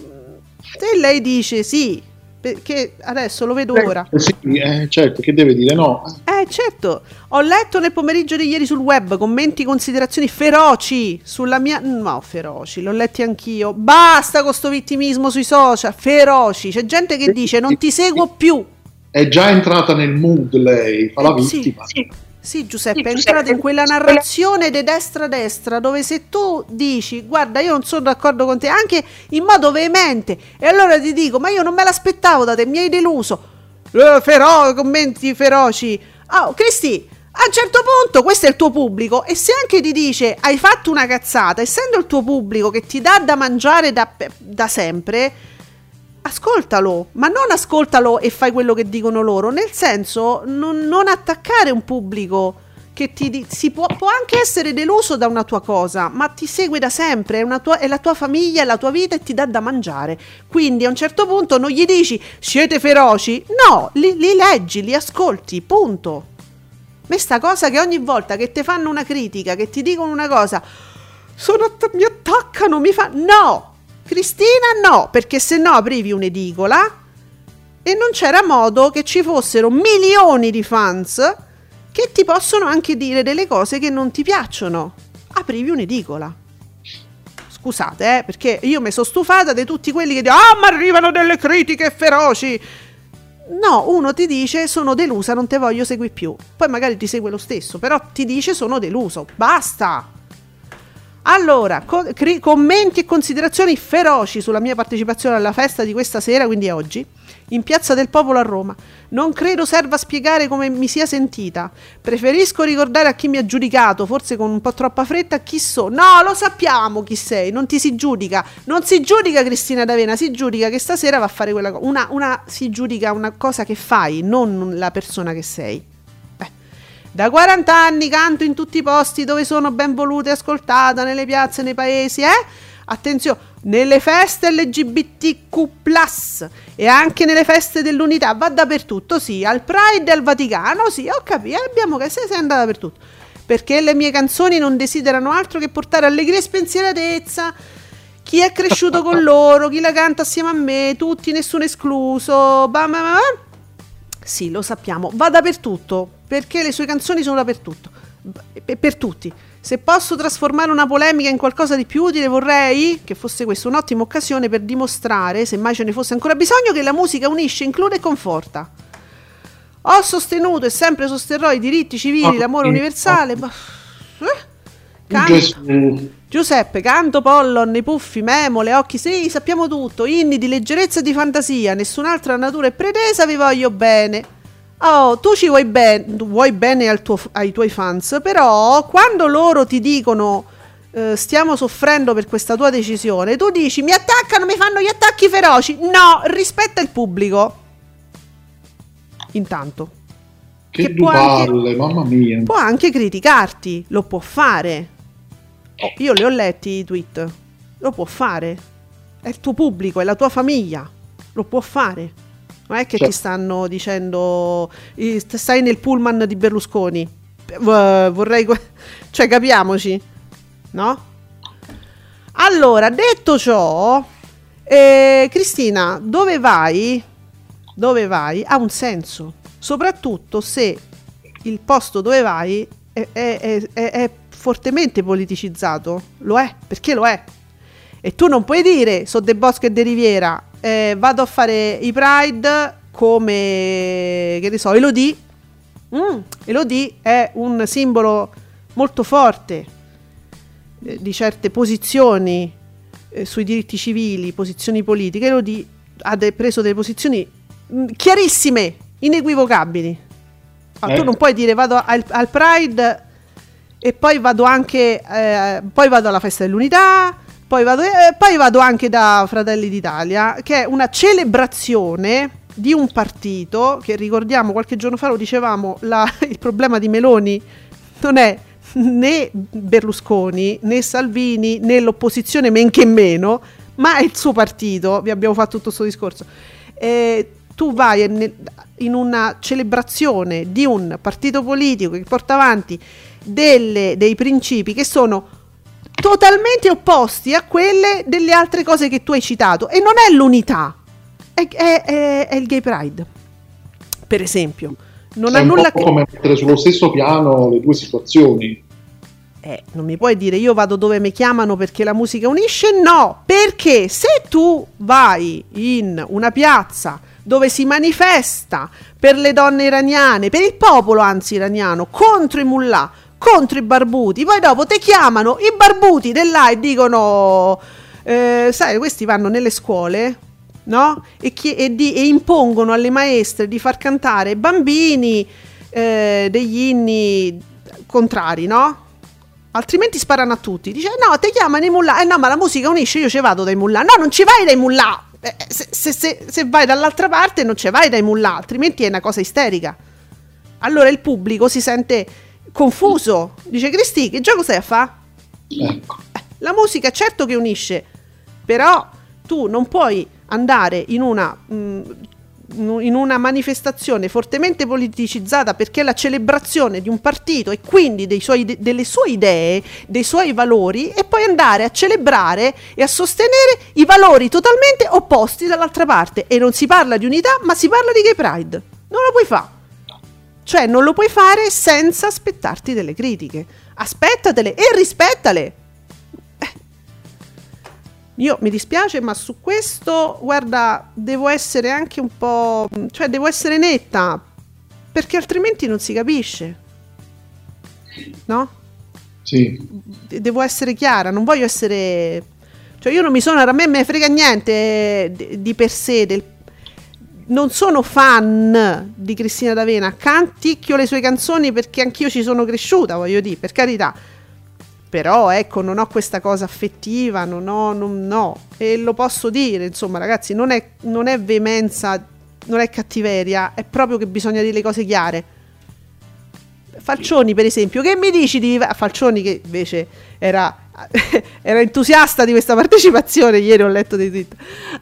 S1: lei dice sì perché adesso lo vedo
S2: eh,
S1: ora.
S2: Sì, eh, certo, che deve dire no.
S1: Eh, certo. Ho letto nel pomeriggio di ieri sul web commenti, considerazioni feroci sulla mia... No, feroci, l'ho letti anch'io. Basta con questo vittimismo sui social, feroci. C'è gente che dice non ti seguo più.
S2: È già entrata nel mood lei, fa la vittima.
S1: Sì, sì. Sì, Giuseppe, è entrata in quella narrazione di destra-destra dove se tu dici guarda io non sono d'accordo con te anche in modo veemente e allora ti dico ma io non me l'aspettavo da te, mi hai deluso, eh, fero- commenti feroci. Oh, Cristi, a un certo punto questo è il tuo pubblico e se anche ti dice hai fatto una cazzata, essendo il tuo pubblico che ti dà da mangiare da, da sempre, ascoltalo, ma non ascoltalo e fai quello che dicono loro, nel senso non, non attaccare un pubblico che ti, si può, può, anche essere deluso da una tua cosa, ma ti segue da sempre, è, tua, è, la tua famiglia, è la tua vita e ti dà da mangiare. Quindi a un certo punto non gli dici siete feroci, no, li, li leggi, li ascolti, punto. Questa cosa che ogni volta che ti fanno una critica, che ti dicono una cosa, sono, mi attaccano, mi fa... No! Cristina no, perché se no aprivi un'edicola e non c'era modo che ci fossero milioni di fans che ti possono anche dire delle cose che non ti piacciono. Aprivi un'edicola. Scusate, eh, perché io mi sono stufata di tutti quelli che dicono Ah, ma arrivano delle critiche feroci. No, uno ti dice sono delusa, non te voglio seguire più. Poi magari ti segue lo stesso, però ti dice sono deluso. Basta. Allora, co- cri- commenti e considerazioni feroci sulla mia partecipazione alla festa di questa sera, quindi oggi, in Piazza del Popolo a Roma. Non credo serva spiegare come mi sia sentita. Preferisco ricordare a chi mi ha giudicato, forse con un po' troppa fretta, chi so. No, lo sappiamo chi sei, non ti si giudica. Non si giudica Cristina D'Avena, si giudica che stasera va a fare quella cosa. Una, una, si giudica una cosa che fai, non la persona che sei. Da 40 anni canto in tutti i posti dove sono ben voluta e ascoltata, nelle piazze, nei paesi, eh? Attenzione, nelle feste LGBTQ+, e anche nelle feste dell'unità, va dappertutto, sì, al Pride e al Vaticano, sì, ho capito, abbiamo che sei andata dappertutto. Perché le mie canzoni non desiderano altro che portare allegria e spensieratezza. Chi è cresciuto con [LAUGHS] loro, chi la canta assieme a me, tutti, nessuno escluso. Bam, bam, bam. Sì, lo sappiamo, va dappertutto, perché le sue canzoni sono dappertutto, per, per tutti. Se posso trasformare una polemica in qualcosa di più utile, vorrei che fosse questa un'ottima occasione per dimostrare, se mai ce ne fosse ancora bisogno, che la musica unisce, include e conforta. Ho sostenuto e sempre sosterrò i diritti civili, l'amore universale. Eh? Can-
S2: Gesù.
S1: Giuseppe, canto Pollon, i puffi, Memo, le occhi, sì, sappiamo tutto, inni di leggerezza e di fantasia, nessun'altra natura è pretesa, vi voglio bene. Oh, tu ci vuoi, ben- vuoi bene tuo- ai tuoi fans, però quando loro ti dicono eh, stiamo soffrendo per questa tua decisione, tu dici mi attaccano, mi fanno gli attacchi feroci. No, rispetta il pubblico. Intanto.
S2: Che,
S1: Che può anche-
S2: palle, mamma mia.
S1: Può anche criticarti, lo può fare. Oh, io li ho letti i tweet. Lo può fare. È il tuo pubblico, è la tua famiglia. Lo può fare. Non è che
S2: Certo.
S1: ti stanno dicendo "I- st- stai nel pullman di Berlusconi. Vorrei [LAUGHS] cioè capiamoci. No? Allora, detto ciò, eh, Cristina, dove vai? Dove vai? Ha un senso. Soprattutto se il posto dove vai è, è- è- è- è fortemente politicizzato. Lo è, perché lo è. E tu non puoi dire, so De Bosco e De Riviera, eh, vado a fare i Pride come, che ne so, Elodie. Mm, Elodie è un simbolo molto forte eh, di certe posizioni eh, sui diritti civili, posizioni politiche. Elodie ha de- preso delle posizioni mm, chiarissime, inequivocabili. Ah, Tu
S2: Eh.
S1: non puoi dire vado al, al Pride e poi vado anche eh, poi vado alla festa dell'unità poi vado, eh, poi vado anche da Fratelli d'Italia che è una celebrazione di un partito che ricordiamo qualche giorno fa lo dicevamo la- il problema di Meloni non è né Berlusconi né Salvini né l'opposizione men che meno ma è il suo partito. Vi abbiamo fatto tutto questo discorso. Eh, tu vai in una celebrazione di un partito politico che porta avanti delle- dei principi che sono totalmente opposti a quelle delle altre cose che tu hai citato e non è l'unità è, è- è- è il gay pride per esempio non
S2: È
S1: ha nulla
S2: po'
S1: che
S2: come mettere sullo stesso piano le due situazioni.
S1: Eh, non mi puoi dire io vado dove mi chiamano perché la musica unisce? No, perché se tu vai in una piazza dove si manifesta per le donne iraniane, per il popolo anzi iraniano, contro i mullah, contro i barbuti, poi dopo ti chiamano i barbuti dell'A e dicono, eh, sai, questi vanno nelle scuole, no? E, chi- e di- e impongono alle maestre di far cantare ai bambini eh, degli inni contrari, no? Altrimenti sparano a tutti. Dice: No, ti chiamano i mullah. Eh no, ma la musica unisce. Io ci vado dai mullah. No, non ci vai dai mullah. Eh, se, se- se- se vai dall'altra parte, non ci vai dai mullah. Altrimenti è una cosa isterica. Allora il pubblico si sente confuso. Dice: Cristi, che gioco stai a fa?
S2: Ecco.
S1: La musica certo che unisce, però tu non puoi andare in una, mm, in una manifestazione fortemente politicizzata perché è la celebrazione di un partito e quindi dei suoi- de- delle sue idee, dei suoi valori e poi andare a celebrare e a sostenere i valori totalmente opposti dall'altra parte. E non si parla di unità, ma si parla di gay pride. Non lo puoi fare. Cioè, non lo puoi fare senza aspettarti delle critiche. Aspettatele e rispettale. Eh. Io mi dispiace, ma su questo, guarda, devo essere anche un po'. cioè, devo essere netta. Perché altrimenti non si capisce. No?
S2: Sì.
S1: De- devo essere chiara, non voglio essere. Cioè, io non mi sono. A me me frega niente di, di per sé. del- non sono fan di Cristina D'Avena. Canticchio le sue canzoni perché anch'io ci sono cresciuta, voglio dire, per carità. Però ecco, non ho questa cosa affettiva, non ho, non, no, e lo posso dire, insomma, ragazzi, non è, non è veemenza, non è cattiveria, è proprio che bisogna dire le cose chiare. Falcioni, per esempio, che mi dici di Falcioni che invece era, [LAUGHS] era entusiasta di questa partecipazione, ieri ho letto dei tweet.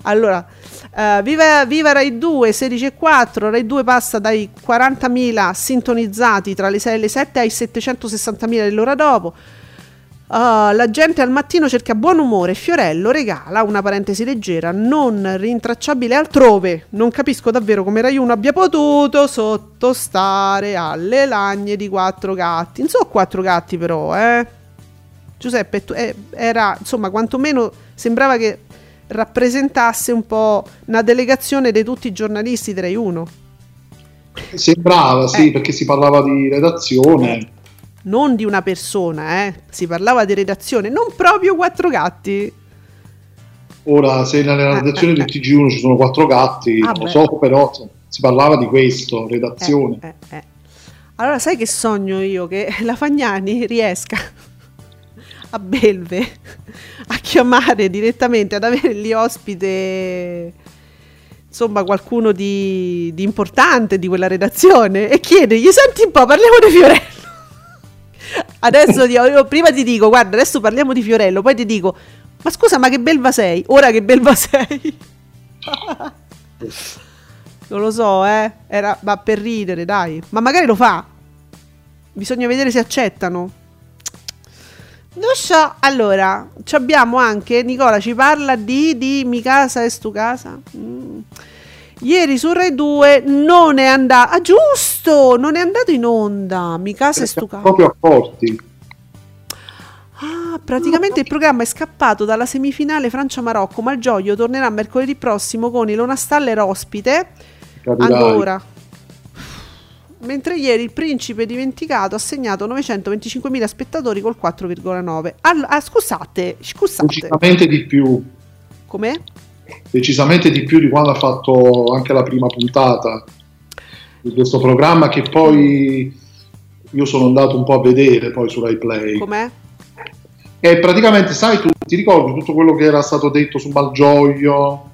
S1: Allora, eh, viva, viva Rai 2, 16 e 4, Rai 2 passa dai 40.000 sintonizzati tra le 6 e le 7 ai 760.000 dell'ora dopo. Uh, la gente al mattino cerca buon umore. Fiorello regala una parentesi leggera, non rintracciabile altrove. Non capisco davvero come Rai 1 abbia potuto sottostare alle lagne di quattro gatti. Non so quattro gatti, però, eh. Giuseppe, eh, era insomma, quantomeno sembrava che rappresentasse un po' una delegazione di tutti i giornalisti di Rai 1.
S2: Sembrava, sì,
S1: Eh.
S2: perché si parlava di redazione.
S1: non di una persona, eh. si parlava di redazione, non proprio quattro gatti.
S2: Ora, se nella redazione del TG1 ci sono quattro gatti,
S1: Ah,
S2: lo
S1: beh.
S2: so, però si parlava di questo, redazione.
S1: Eh, eh, eh. Allora, sai che sogno io? Che [LAUGHS] la Fagnani riesca a Belve a chiamare direttamente, ad avere lì ospite, insomma, qualcuno di, di importante di quella redazione e chiedergli: Senti un po', parliamo di Fiorello. Adesso ti- io prima ti dico, guarda, adesso parliamo di Fiorello, poi ti dico, ma scusa, ma che belva sei? Ora che belva sei? Non lo so, eh. Era, ma per ridere, dai. Ma magari lo fa. Bisogna vedere se accettano. Non so. Allora, ci abbiamo anche. Nicola ci parla di, di Mi casa è stu casa. Mm. Ieri su Rai 2 non è andato. Ah, giusto! Non è andato in onda. Mi casa è stu casa.
S2: Proprio accorti.
S1: Ah, praticamente il programma è scappato dalla semifinale Francia-Marocco, ma il gioio tornerà mercoledì prossimo con Ilona Staller ospite.
S2: Capirai.
S1: Ancora. Mentre ieri il principe dimenticato ha segnato 925.000 spettatori col 4,9. All- ah, scusate, scusate.
S2: Decisamente di più,
S1: Com'è?
S2: decisamente di più di quando ha fatto anche la prima puntata di questo programma che poi io sono andato un po' a vedere poi su Rai Play.
S1: Com'è?
S2: E praticamente, sai, tu ti ricordi tutto quello che era stato detto su Malgioglio?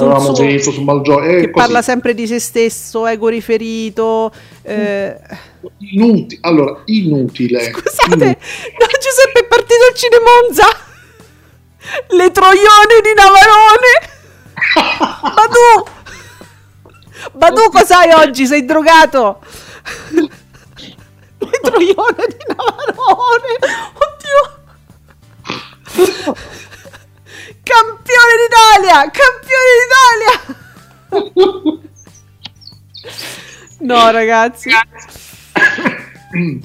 S2: Avevamo
S1: suo-
S2: detto su Malgioglio. E
S1: che
S2: così.
S1: parla sempre di se stesso, ego riferito. eh,
S2: Inuti- allora, inutile. [LAUGHS]
S1: Scusate,
S2: Inutile.
S1: no, Giuseppe è partito il Cinemonza. Le troione di Navarone. [LAUGHS] Badu. Badu, cos'hai oggi? Sei drogato? [LAUGHS] Le troione di Navarone. Oddio. Campione d'Italia! Campione d'Italia! [LAUGHS] No, ragazzi.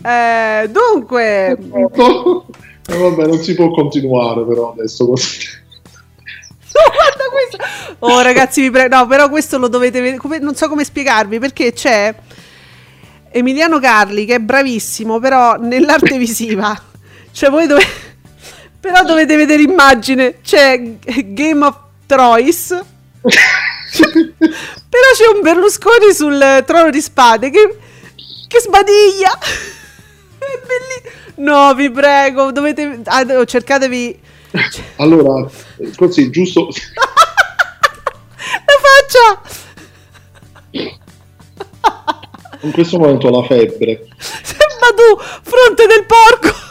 S1: Eh, dunque,
S2: Eh, vabbè, non si può continuare però adesso così. [LAUGHS]
S1: Oh, ragazzi, vi prego. No, però questo lo dovete vedere. come- non so come spiegarvi perché c'è Emiliano Carli che è bravissimo, però nell'arte [LAUGHS] visiva. Cioè, voi dovete. Però dovete vedere l'immagine. C'è Game of Thrones. [LAUGHS] Però c'è un Berlusconi sul trono di spade che, che sbadiglia. È bellissimo. No, vi prego, dovete. ah, cercatevi.
S2: Allora, così, giusto...
S1: La faccia!
S2: In questo momento ho la febbre.
S1: Sembra tu, fronte del porco!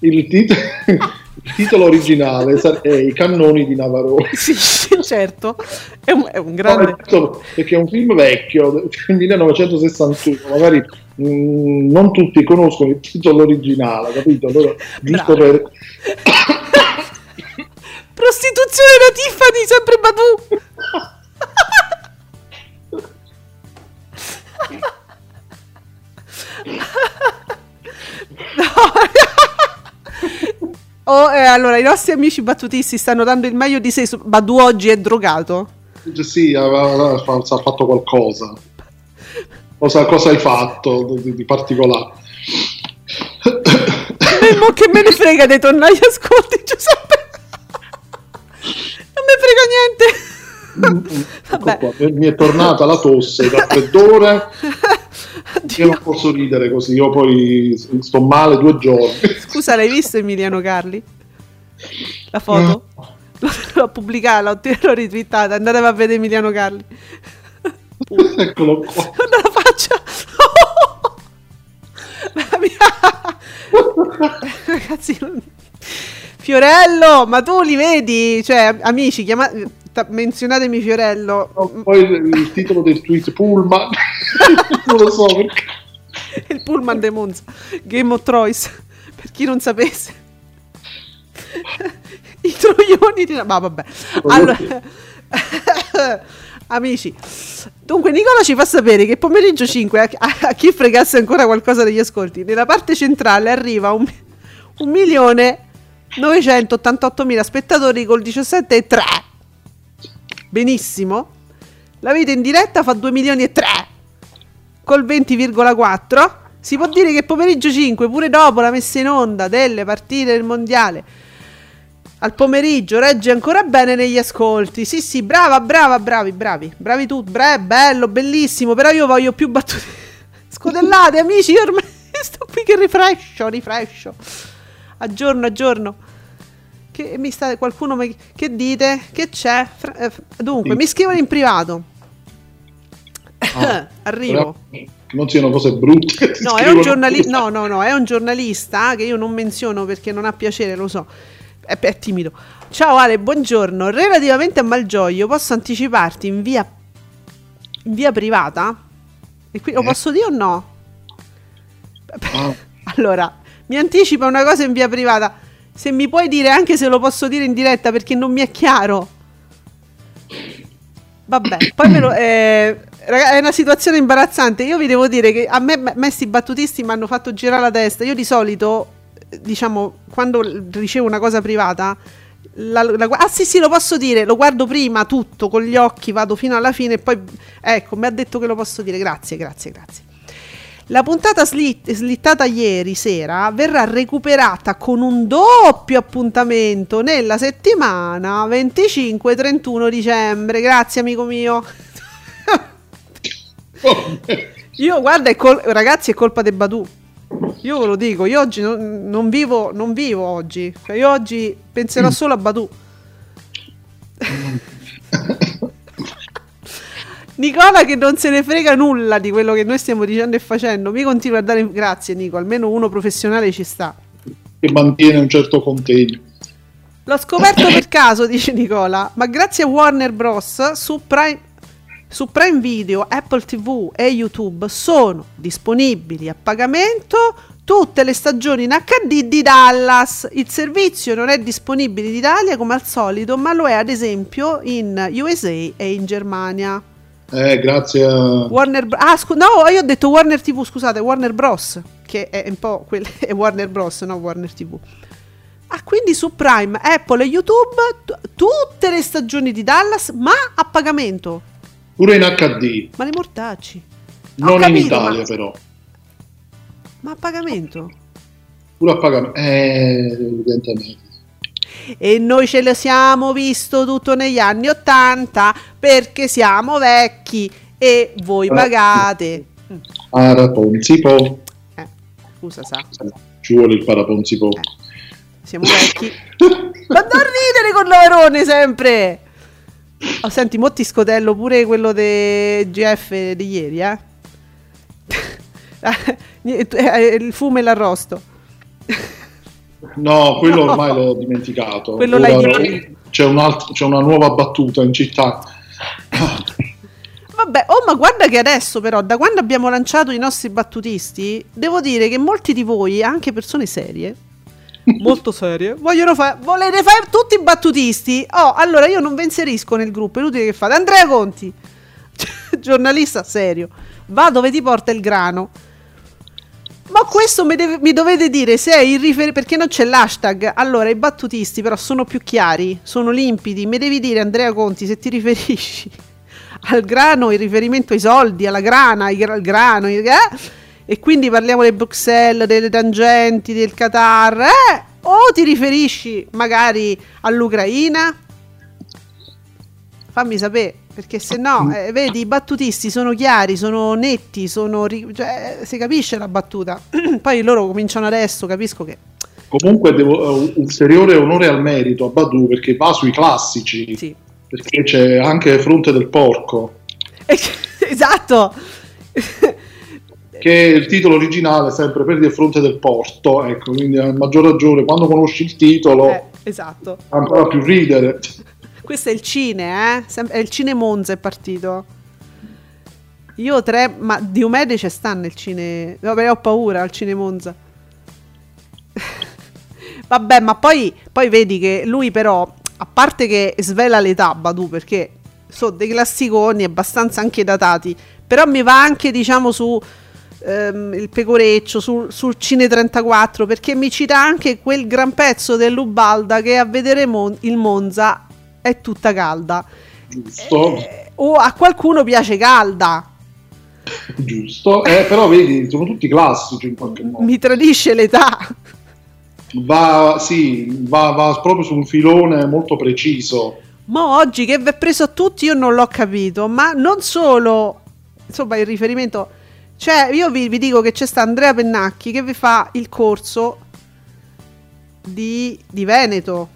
S2: Il, tit- il titolo originale è I cannoni di Navarone. [LAUGHS]
S1: Sì, certo. È un, è un grande.
S2: No, perché è un film vecchio del 1961, magari mm, non tutti conoscono il titolo originale, capito? Allora, giusto
S1: Bravo.
S2: per... [COUGHS]
S1: Prostituzione da Tiffany, sempre Badu! [LAUGHS] [LAUGHS] No. Oh, eh, allora, i nostri amici battutisti stanno dando il meglio di sé. su- Badu oggi è drogato.
S2: Sì, aveva- aveva- ha fatto qualcosa. Cosa, cosa hai fatto di, di particolare?
S1: Mo che me ne frega dei tonnai ascolti, Giuseppe. Non me frega niente. Vabbè.
S2: Ecco qua, mi è tornata la tosse, il raffreddore. Io non posso ridere così, io poi sto male due giorni.
S1: Scusa, l'hai visto Emiliano Carli? La foto? [LAUGHS] L'ho pubblicata, l'ho, l'ho ritwittata. Andatevi a vedere Emiliano Carli. [LAUGHS]
S2: Eccolo qua.
S1: Guarda la faccia. [LAUGHS] La mia... Ragazzi, non- Fiorello, ma tu li vedi? Cioè, amici, chiama... ta- menzionatemi Fiorello.
S2: Poi il, il titolo del tweet Pullman, [LAUGHS] non lo so perché.
S1: Il pullman dei Monza. Game of Thrones. Per chi non sapesse. [LAUGHS] I troioni di... Ma vabbè. Allora... [LAUGHS] Amici, dunque Nicola ci fa sapere che pomeriggio 5, a, a- chi fregasse ancora qualcosa degli ascolti, nella parte centrale arriva un, un milione 988 mila spettatori col 17,3. Benissimo. La vita in diretta fa 2 milioni e 3 col 20,4 Si può dire che pomeriggio 5, pure dopo la messa in onda delle partite del mondiale, al pomeriggio regge ancora bene negli ascolti. Sì, sì, brava, brava, bravi, bravi, bravi tutti. Bre, bello, bellissimo. Però io voglio più battute. [LAUGHS] Scodellate, amici. Io ormai [LAUGHS] sto qui che rifrescio, rifrescio. Aggiorno, aggiorno. Che mi sta qualcuno mi, che dite? Che c'è? Eh, dunque, sì. mi scrivono in privato. Ah, [LAUGHS] Arrivo.
S2: Non siano cose brutte.
S1: No, è un giornalista. No, no, no, è un giornalista che io non menziono perché non ha piacere, lo so è, è timido. Ciao Ale, buongiorno. Relativamente a Malgioglio, posso anticiparti in via, in via privata? E qui, lo eh. posso dire o no? Oh. [LAUGHS] allora, mi anticipa una cosa in via privata. Se mi puoi dire anche se lo posso dire in diretta perché non mi è chiaro. Vabbè, poi me lo, eh, è una situazione imbarazzante. Io vi devo dire che a me, me sti battutisti mi hanno fatto girare la testa. Io di solito diciamo, quando ricevo una cosa privata, la, la, ah sì sì lo posso dire, lo guardo prima tutto con gli occhi, vado fino alla fine e poi ecco mi ha detto che lo posso dire, grazie grazie grazie. La puntata slit, slittata ieri sera verrà recuperata con un doppio appuntamento nella settimana 25-31 dicembre. Grazie amico mio. [LAUGHS] Io guarda, è col- ragazzi, è colpa di Badu. Io ve lo dico, io oggi non, non vivo, non vivo oggi. Cioè io oggi penserò mm. solo a Badu. Nicola che non se ne frega nulla di quello che noi stiamo dicendo e facendo. Mi continua a dare grazie Nico, almeno uno professionale ci sta.
S2: Che mantiene un certo contegno.
S1: L'ho scoperto per caso, dice Nicola, ma grazie a Warner Bros. su Prime su Prime Video, Apple TV e YouTube sono disponibili a pagamento tutte le stagioni in HD di Dallas. Il servizio non è disponibile in Italia come al solito, ma lo è ad esempio in USA e in Germania.
S2: Eh, grazie a
S1: Warner Bros. Ah, scu- no, io ho detto Warner TV, scusate, Warner Bros. Che è un po' quel- [LAUGHS] è Warner Bros, no Warner TV. Ah, quindi su Prime, Apple e YouTube t- tutte le stagioni di Dallas, ma a pagamento.
S2: Pure in HD.
S1: Ma le mortacci.
S2: Non capito, in Italia ma... però.
S1: Ma a pagamento?
S2: Pure a pagamento. Eh, evidentemente.
S1: E noi ce lo siamo visto tutto negli anni Ottanta perché siamo vecchi e voi ah. pagate.
S2: Paraponzipo.
S1: Eh, scusa, sa.
S2: Ci vuole il paraponzipo. Eh,
S1: siamo vecchi. Ma non ridere con Lavarone sempre! Oh, senti, mo ti scotello pure quello del GF di ieri, eh? [LAUGHS] eh? Il fumo e l'arrosto. [LAUGHS]
S2: No, quello no. [LAUGHS] ormai l'ho dimenticato.
S1: Quello Ora, l'hai
S2: c'è, un alt- c'è una nuova battuta in città. [LAUGHS]
S1: Vabbè, oh, ma guarda che adesso, però, da quando abbiamo lanciato i nostri battutisti, devo dire che molti di voi, anche persone serie, [LAUGHS] molto serie. Vogliono fare. Volete fare tutti i battutisti? Oh, allora io non vi inserisco nel gruppo. È inutile che fate. Andrea Conti, giornalista serio, va dove ti porta il grano. Ma questo mi, deve, mi dovete dire se è il riferimento. Perché non c'è l'hashtag. Allora, i battutisti però sono più chiari, sono limpidi. Mi devi dire, Andrea Conti, se ti riferisci [LAUGHS] al grano in riferimento ai soldi, alla grana, al grano. Eh? e quindi parliamo del Bruxelles, delle tangenti, del Qatar, eh? o ti riferisci magari all'Ucraina? Fammi sapere, perché se no, eh, vedi, i battutisti sono chiari, sono netti, sono ri- cioè, si capisce la battuta. [CLEARS THROAT] Poi loro cominciano adesso, capisco che...
S2: Comunque devo uh, ulteriore onore al merito a Badu perché va sui classici, sì. perché c'è anche Fronte del Porco. [LAUGHS]
S1: esatto!
S2: che il titolo originale è sempre per di fronte del porto, ecco, quindi a maggior ragione quando conosci il titolo
S1: eh, esatto.
S2: ancora più ridere.
S1: Questo è il Cine, eh? Sem- è il Cine Monza è partito. Io tre, ma Diomede c'è sta nel Cine, vabbè ho paura al Cine Monza. [LAUGHS] vabbè, ma poi, poi vedi che lui però, a parte che svela l'età, Badu, perché sono dei classiconi abbastanza anche datati, però mi va anche diciamo su ehm, il pecoreccio, sul, sul Cine 34, perché mi cita anche quel gran pezzo dell'Ubalda che a vedere Mon- il Monza è tutta calda.
S2: Giusto.
S1: Eh, o a qualcuno piace calda.
S2: giusto, eh, però vedi, sono tutti classici in qualche modo.
S1: Mi tradisce l'età.
S2: Va, sì, va, va proprio su un filone molto preciso.
S1: Ma oggi che vi è preso a tutti io non l'ho capito, ma non solo, insomma il riferimento, cioè io vi, vi dico che c'è sta Andrea Pennacchi che vi fa il corso di, di Veneto,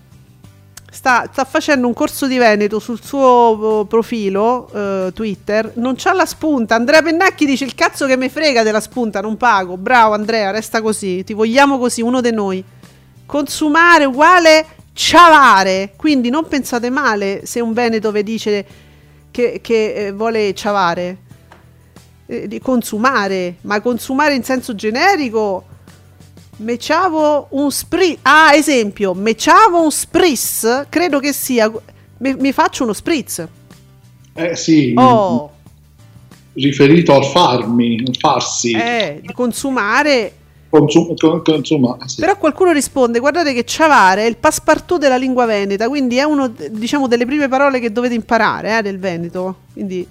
S1: sta, sta, facendo un corso di Veneto sul suo uh, profilo uh, Twitter, non c'ha la spunta. Andrea Pennacchi dice il cazzo che mi frega della spunta, non pago. Bravo Andrea, resta così, ti vogliamo così, uno di noi. Consumare uguale ciavare, quindi non pensate male se un Veneto vi dice che, che eh, vuole ciavare. Eh, di consumare, ma consumare in senso generico Meciavo un spritz. Ah, esempio, meciavo un spritz. Credo che sia. Mi, mi faccio uno spritz.
S2: Eh sì.
S1: Oh.
S2: Riferito al farmi, farsi.
S1: Eh, di consumare.
S2: Consum- consuma, sì.
S1: Però qualcuno risponde: guardate che ciavare è il passepartout della lingua veneta, quindi è uno diciamo delle prime parole che dovete imparare eh, del Veneto. Quindi,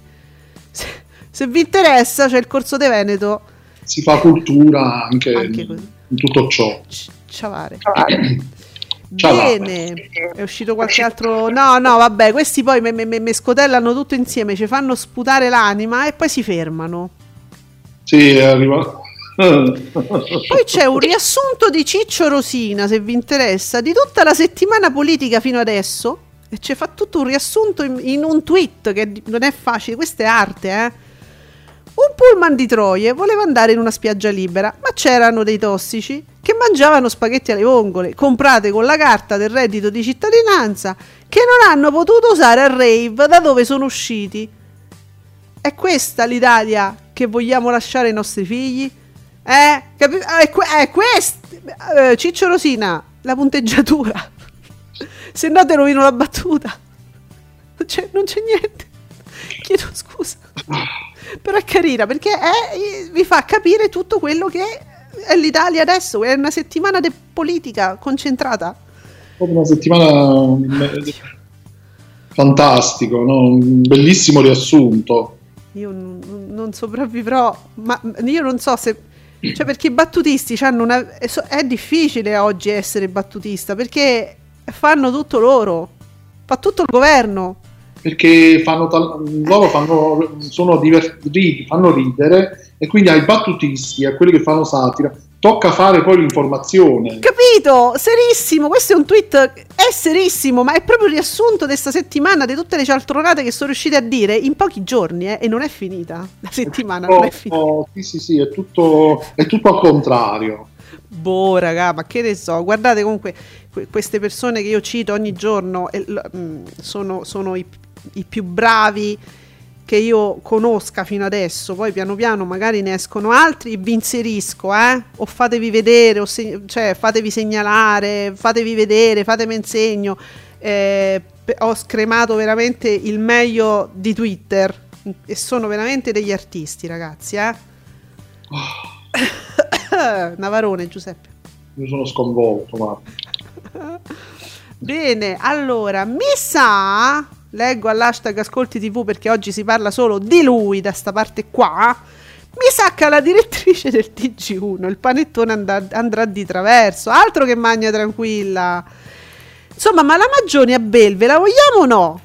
S1: se, se vi interessa, c'è il corso di Veneto.
S2: Si fa cultura anche,
S1: anche così
S2: in tutto ciò.
S1: Ciavare. Bene, è uscito qualche altro. No, no, vabbè, questi poi mi scotellano tutto insieme, ci fanno sputare l'anima e poi si fermano.
S2: Sì, arriva. [LAUGHS]
S1: Poi c'è un riassunto di Ciccio Rosina, se vi interessa, di tutta la settimana politica fino adesso. E ci fa tutto un riassunto in, in un tweet che non è facile, questa è arte, eh un pullman di Troie voleva andare in una spiaggia libera, ma c'erano dei tossici che mangiavano spaghetti alle vongole, comprate con la carta del reddito di cittadinanza, che non hanno potuto usare al rave da dove sono usciti. È questa l'Italia che vogliamo lasciare ai nostri figli? Eh? Capi- è, que- è questa! Eh, Ciccio Rosina, la punteggiatura. [LAUGHS] Se no te rovino la battuta. Non c'è, non c'è niente. Chiedo scusa [LAUGHS] però è carina perché è, vi fa capire tutto quello che è l'Italia adesso, è una settimana di politica concentrata.
S2: Una settimana fantastico, no? un bellissimo riassunto.
S1: Io non, non sopravvivrò, ma io non so se... Cioè perché i battutisti hanno una... È difficile oggi essere battutista perché fanno tutto loro, fa tutto il governo
S2: perché fanno loro fanno, sono divertiti, fanno ridere e quindi ai battutisti, a quelli che fanno satira, tocca fare poi l'informazione.
S1: Capito? Serissimo, questo è un tweet, è serissimo, ma è proprio il riassunto di questa settimana di tutte le cialtronate che sono riusciti a dire in pochi giorni eh, e non è finita. La settimana tutto, non è finita.
S2: Oh, sì, sì, sì, è tutto, è tutto al contrario.
S1: Boh, raga, ma che ne so, guardate comunque queste persone che io cito ogni giorno eh, sono, sono i i più bravi che io conosca fino adesso, poi piano piano magari ne escono altri, vi inserisco, eh? o fatevi vedere, o se- cioè fatevi segnalare, fatevi vedere, fatemi insegno. Eh, ho scremato veramente il meglio di Twitter e sono veramente degli artisti, ragazzi. Eh? Oh. [COUGHS] Navarone, Giuseppe.
S2: Io sono sconvolto, ma... [LAUGHS]
S1: Bene, allora, mi sa leggo all'hashtag Ascolti TV perché oggi si parla solo di lui da sta parte qua. Mi sacca la direttrice del TG1, il panettone and- andrà di traverso, altro che magna tranquilla. Insomma, ma la Maggioni a Belve la vogliamo o no?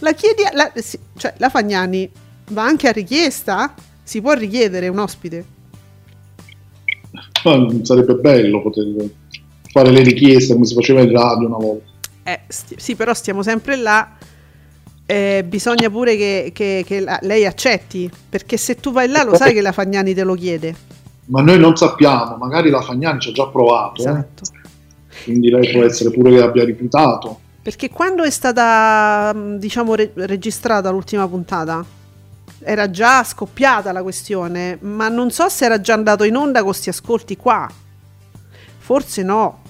S1: La chiedi, la, sì, cioè la Fagnani va anche a richiesta? Si può richiedere un ospite?
S2: Sarebbe bello poter fare le richieste come si faceva in radio una volta.
S1: Eh, st- sì, però stiamo sempre là. Eh, bisogna pure che, che, che la- lei accetti, perché se tu vai là lo sai che la Fagnani te lo chiede.
S2: Ma noi non sappiamo, magari la Fagnani ci ha già provato. eh.
S1: Esatto.
S2: Quindi lei può essere pure che abbia rifiutato.
S1: Perché quando è stata, mh, diciamo, re- registrata l'ultima puntata, era già scoppiata la questione, ma non so se era già andato in onda con questi ascolti qua. Forse no.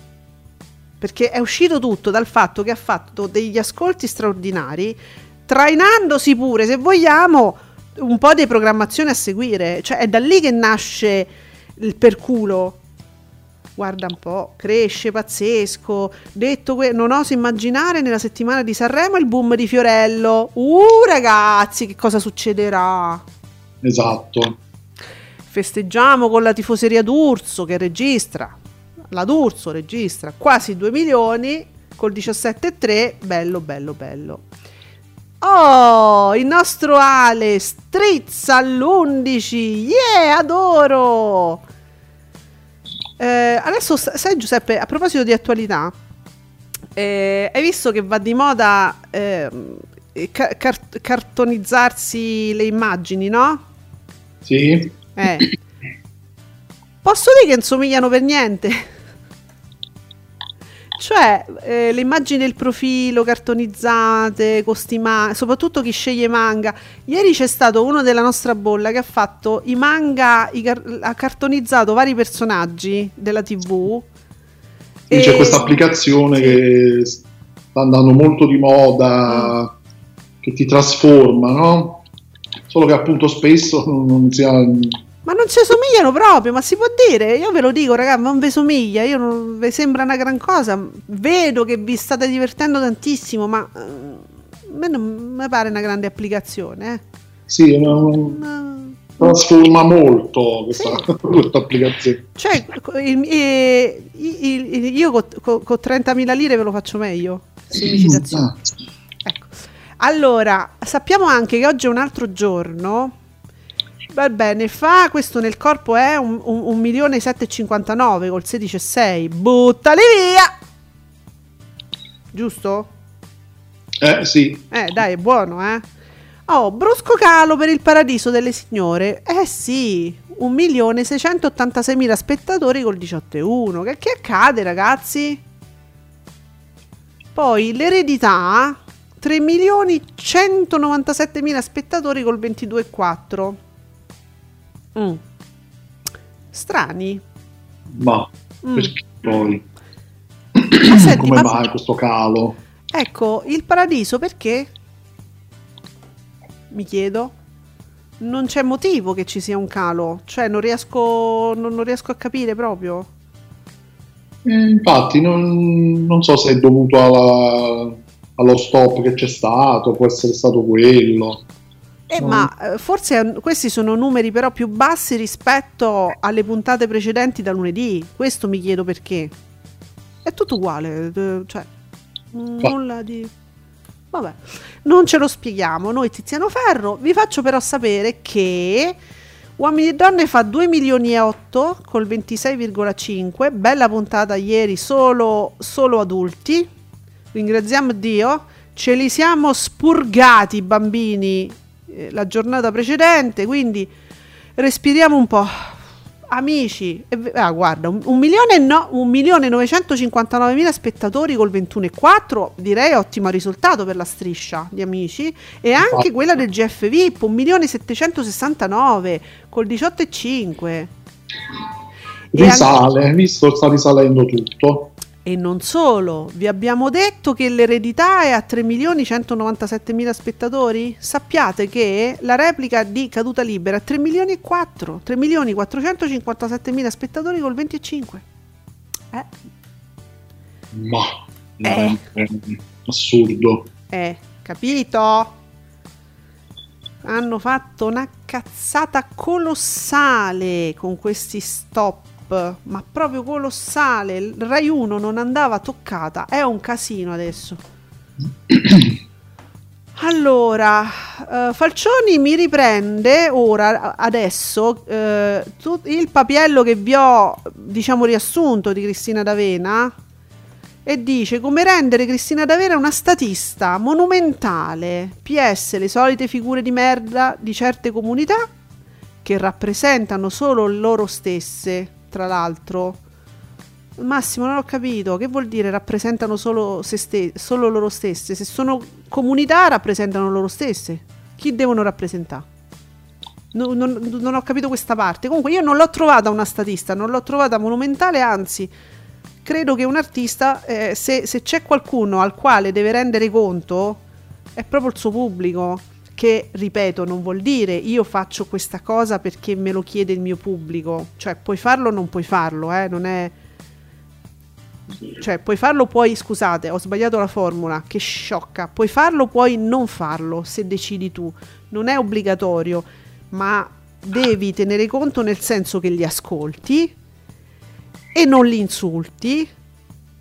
S1: Perché è uscito tutto dal fatto che ha fatto degli ascolti straordinari, trainandosi pure, se vogliamo, un po' di programmazione a seguire. Cioè è da lì che nasce il perculo. Guarda un po', cresce pazzesco. Detto que- non oso immaginare nella settimana di Sanremo il boom di Fiorello. Uh, ragazzi, che cosa succederà?
S2: esatto.
S1: Festeggiamo con la tifoseria d'Urso che registra, la D'Urso registra quasi 2 milioni col 17,3, bello bello bello. Oh, il nostro Ale strizza all'11, yeah, adoro! Eh, adesso sai Giuseppe, a proposito di attualità, eh, hai visto che va di moda eh, car- cartonizzarsi le immagini, no?
S2: Sì.
S1: Eh. Posso dire che non somigliano per niente? Cioè, eh, le immagini del profilo cartonizzate, costima- soprattutto chi sceglie manga. Ieri c'è stato uno della nostra bolla che ha fatto i manga, i car- ha cartonizzato vari personaggi della TV.
S2: E... C'è questa applicazione che sta andando molto di moda, mm. che ti trasforma, no? Solo che appunto spesso non si ha
S1: ma non ci somigliano proprio, ma si può dire? Io ve lo dico, ragazzi, non vi somiglia, io non vi sembra una gran cosa. Vedo che vi state divertendo tantissimo, ma uh, a me non mi pare una grande applicazione. Eh.
S2: Sì, è una, trasforma molto questa, sì. [LAUGHS] questa, applicazione.
S1: Cioè, il, il, il, io con, con, con 30.000 lire ve lo faccio meglio. Semicitazione. Ah. Ecco. Allora, sappiamo anche che oggi è un altro giorno Va bene, fa questo nel corpo è un, un, un milione 759 col 16,6. Buttali via! Giusto?
S2: Eh sì.
S1: Eh dai, è buono, eh. Oh, brusco calo per il paradiso delle signore. Eh sì, 1.686.000 spettatori col 18,1. Che, che accade, ragazzi? Poi l'eredità 3.197.000 spettatori col 22,4. Mm. Strani.
S2: Ma mm. perché poi? Ma [CLEARS THROAT] senti, Come ma... mai questo calo?
S1: Ecco, il paradiso perché? Mi chiedo. Non c'è motivo che ci sia un calo, cioè non riesco, non, non riesco a capire proprio.
S2: Eh, infatti, non, non, so se è dovuto alla, allo stop che c'è stato, può essere stato quello.
S1: Eh, ma eh, forse questi sono numeri però più bassi rispetto alle puntate precedenti da lunedì. Questo mi chiedo perché. È tutto uguale, cioè nulla di Vabbè, non ce lo spieghiamo. Noi Tiziano Ferro vi faccio però sapere che Uomini e donne fa 2 milioni e 8 col 26,5. Bella puntata ieri, solo, solo adulti. Ringraziamo Dio. Ce li siamo spurgati bambini eh, la giornata precedente, quindi respiriamo un po'. Amici, ah, guarda, un, milione no, un milione 959 mila spettatori col 21,4, direi ottimo risultato per la striscia di amici, e anche quella del GF VIP, un milione 769 col 18,5.
S2: Risale, visto sta risalendo tutto.
S1: E non solo, vi abbiamo detto che l'eredità è a 3.197.000 spettatori? Sappiate che la replica di Caduta Libera è 3 milioni e 4, 3.457.000 spettatori col 25.
S2: Eh. Ma eh. è assurdo.
S1: Eh, capito? Hanno fatto una cazzata colossale con questi stop ma proprio colossale. Il Rai 1 non andava toccata, è un casino adesso. [COUGHS] Allora, uh, Falcioni mi riprende ora, adesso, uh, tu, il papiello che vi ho, diciamo, riassunto di Cristina D'Avena e dice come rendere Cristina D'Avena una statista monumentale. PS, le solite figure di merda di certe comunità che rappresentano solo loro stesse tra l'altro. Massimo, non ho capito. Che vuol dire rappresentano solo, se ste- solo loro stesse? Se sono comunità, rappresentano loro stesse. Chi devono rappresentare? Non, non, non, ho capito questa parte. Comunque, io non l'ho trovata una statista, non l'ho trovata monumentale, anzi, credo che un artista, eh, se, se c'è qualcuno al quale deve rendere conto, è proprio il suo pubblico che ripeto non vuol dire io faccio questa cosa perché me lo chiede il mio pubblico, cioè puoi farlo o non puoi farlo, eh? non è... Cioè, puoi farlo, puoi, scusate, ho sbagliato la formula, che sciocca, puoi farlo, puoi non farlo, se decidi tu, non è obbligatorio, ma devi tenere conto nel senso che li ascolti e non li insulti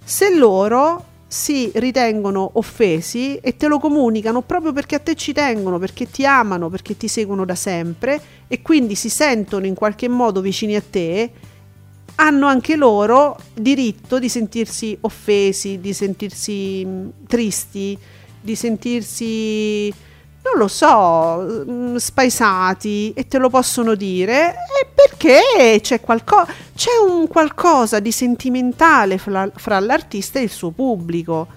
S1: se loro si ritengono offesi e te lo comunicano proprio perché a te ci tengono, perché ti amano, perché ti seguono da sempre e quindi si sentono in qualche modo vicini a te, hanno anche loro diritto di sentirsi offesi, di sentirsi tristi, di sentirsi non lo so, mm, spaesati e te lo possono dire e perché c'è, qualco- c'è un qualcosa di sentimentale fra, fra l'artista e il suo pubblico.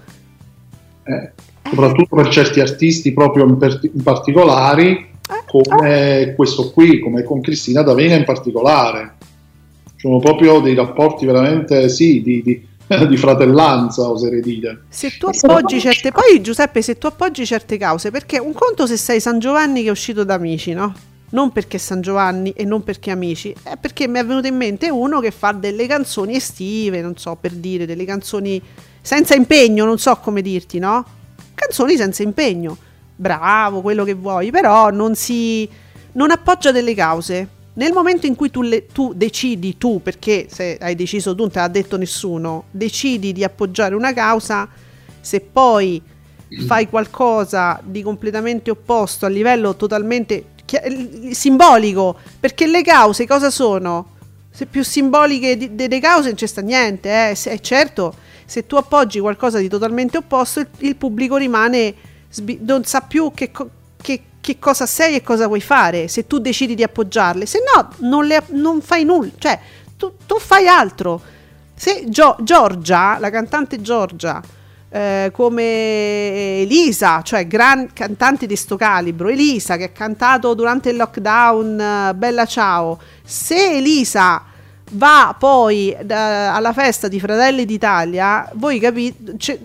S2: Eh, soprattutto per certi artisti proprio in, per- in particolari,
S1: Eh,
S2: come eh. questo qui, come con Cristina D'Avena in particolare. Sono proprio dei rapporti veramente, sì, di, di [LAUGHS] di fratellanza, oserei dire.
S1: Se tu appoggi certe poi Giuseppe, se tu appoggi certe cause, perché un conto se sei San Giovanni che è uscito da amici, no? Non perché San Giovanni e non perché amici, è perché mi è venuto in mente uno che fa delle canzoni estive, non so per dire, delle canzoni senza impegno, non so come dirti, no? Canzoni senza impegno. Bravo, quello che vuoi, però non si non appoggia delle cause nel momento in cui tu, le, tu, decidi, tu, perché se hai deciso tu, non te l'ha detto nessuno, decidi di appoggiare una causa, se poi fai qualcosa di completamente opposto a livello totalmente simbolico, perché le cause cosa sono? Se più simboliche delle cause non c'è sta niente, eh? se, eh, certo, se tu appoggi qualcosa di totalmente opposto, il, il pubblico rimane, non sa più che, che che cosa sei e cosa vuoi fare se tu decidi di appoggiarle, se no non, le, non fai nulla, cioè tu, tu, fai altro. Se Gio, Giorgia, la cantante Giorgia, eh, come Elisa, cioè gran cantante di sto calibro, Elisa che ha cantato durante il lockdown Bella Ciao, se Elisa va poi uh, alla festa di Fratelli d'Italia, voi capite che,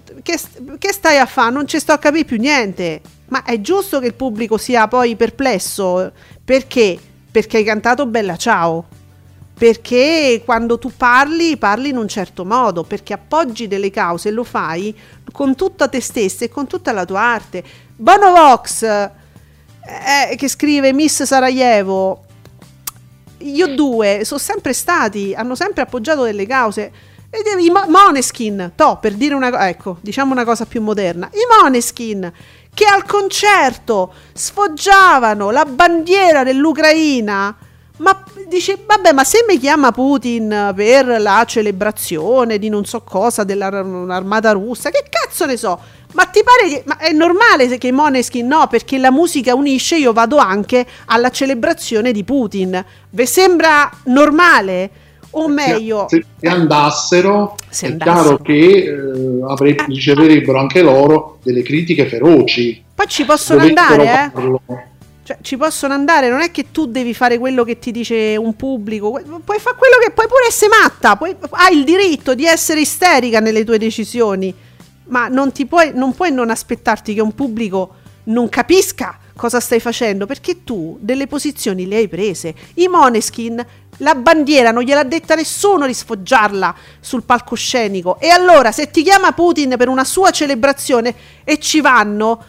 S1: che stai a fare? Non ci sto a capire più niente ma è giusto che il pubblico sia poi perplesso perché? Perché hai cantato Bella Ciao. Perché quando tu parli, parli in un certo modo, perché appoggi delle cause e lo fai con tutta te stessa e con tutta la tua arte. Bono Vox, eh, che scrive Miss Sarajevo, io due sono sempre stati, hanno sempre appoggiato delle cause. I Moneskin, to, per dire una cosa, ecco, diciamo una cosa più moderna. I Moneskin che al concerto sfoggiavano la bandiera dell'Ucraina. Ma dice, vabbè, ma se mi chiama Putin per la celebrazione di non so cosa dell'armata russa, che cazzo ne so? Ma ti pare che ma è normale che i Moneskin no, perché la musica unisce, io vado anche alla celebrazione di Putin. Vi sembra normale? O meglio
S2: se, se andassero se è andassero. chiaro che eh, avre- riceverebbero anche loro delle critiche feroci
S1: poi ci possono andare eh? Cioè, ci possono andare, non è che tu devi fare quello che ti dice un pubblico, puoi fare quello che puoi pure essere matta, puoi, hai il diritto di essere isterica nelle tue decisioni, ma non, ti puoi, non puoi non aspettarti che un pubblico non capisca cosa stai facendo perché tu delle posizioni le hai prese. I Moneskin la bandiera non gliel'ha detta nessuno di sfoggiarla sul palcoscenico. E allora, se ti chiama Putin per una sua celebrazione e ci vanno,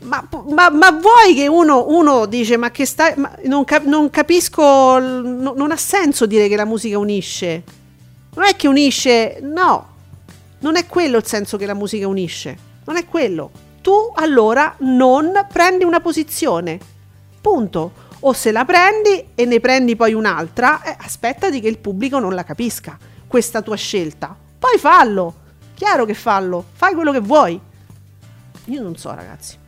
S1: ma, ma, ma vuoi che uno, uno dice: Ma che stai. Ma non, cap- non, capisco. No, non ha senso dire che la musica unisce. Non è che unisce, no. Non è quello il senso che la musica unisce. Non è quello. Tu allora non prendi una posizione. Punto o se la prendi e ne prendi poi un'altra, eh, aspettati che il pubblico non la capisca, questa tua scelta. Poi fallo, chiaro che fallo, fai quello che vuoi. Io non so ragazzi.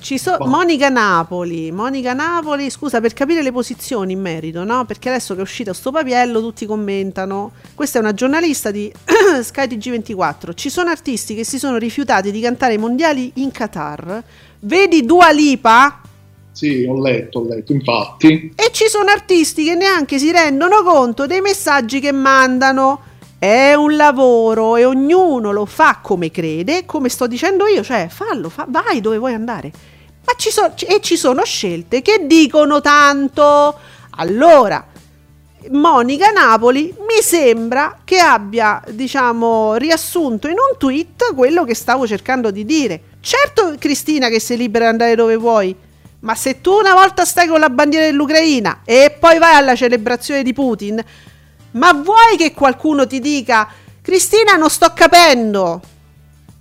S1: Ci so- oh. Monica Napoli, Monica Napoli, scusa per capire le posizioni in merito, no? Perché adesso che è uscito sto papiello tutti commentano. Questa è una giornalista di [COUGHS] skytg 24 Ci sono artisti che si sono rifiutati di cantare i mondiali in Qatar. Vedi Dua Lipa?
S2: Sì, ho letto, ho letto, infatti.
S1: E ci sono artisti che neanche si rendono conto dei messaggi che mandano. È un lavoro e ognuno lo fa come crede, come sto dicendo io, cioè fallo, fa, vai dove vuoi andare. Ma ci sono, e ci sono scelte che dicono tanto. Allora, Monica Napoli mi sembra che abbia, diciamo, riassunto in un tweet quello che stavo cercando di dire. Certo, Cristina, che sei libera di andare dove vuoi, Ma se tu una volta stai con la bandiera dell'Ucraina e poi vai alla celebrazione di Putin, ma vuoi che qualcuno ti dica Cristina non sto capendo?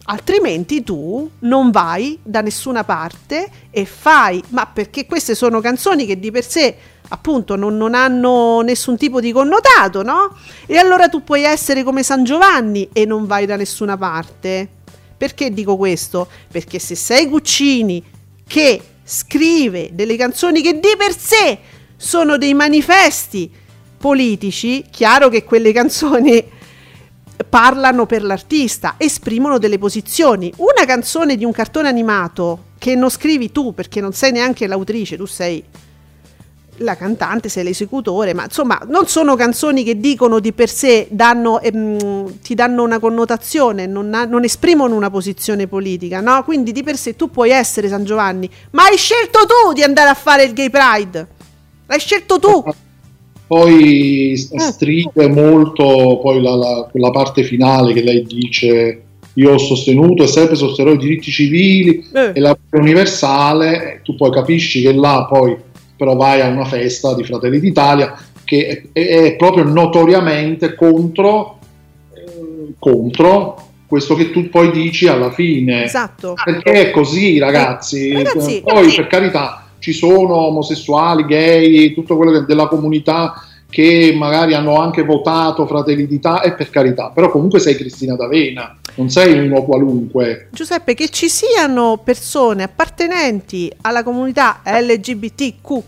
S1: Altrimenti tu non vai da nessuna parte e fai, ma perché queste sono canzoni che di per sé appunto non, non, hanno nessun tipo di connotato, no? E allora tu puoi essere come San Giovanni e non vai da nessuna parte. Perché dico questo? Perché se sei Guccini che scrive delle canzoni che di per sé sono dei manifesti politici, chiaro che quelle canzoni parlano per l'artista, esprimono delle posizioni. Una canzone di un cartone animato che non scrivi tu perché non sei neanche l'autrice, tu sei la cantante, sei l'esecutore, ma insomma non sono canzoni che dicono di per sé, danno, ehm, ti danno una connotazione, non, ha, non, esprimono una posizione politica, no? Quindi di per sé tu puoi essere San Giovanni, ma hai scelto tu di andare a fare il gay pride, l'hai scelto tu.
S2: Poi mm. stride molto poi la, la, la parte finale che lei dice io ho sostenuto e sempre sosterrò i diritti civili eh. e la universale, tu poi capisci che là poi però vai a una festa di Fratelli d'Italia che è, è proprio notoriamente contro, eh, contro, questo che tu poi dici alla fine.
S1: Esatto.
S2: Perché è così, ragazzi.
S1: Eh, ragazzi
S2: poi ragazzi. per carità ci sono omosessuali, gay, tutto quello che, della comunità che magari hanno anche votato Fratelli d'Italia, e per carità, però comunque sei Cristina D'Avena, non sei uno qualunque.
S1: Giuseppe, che ci siano persone appartenenti alla comunità LGBTQ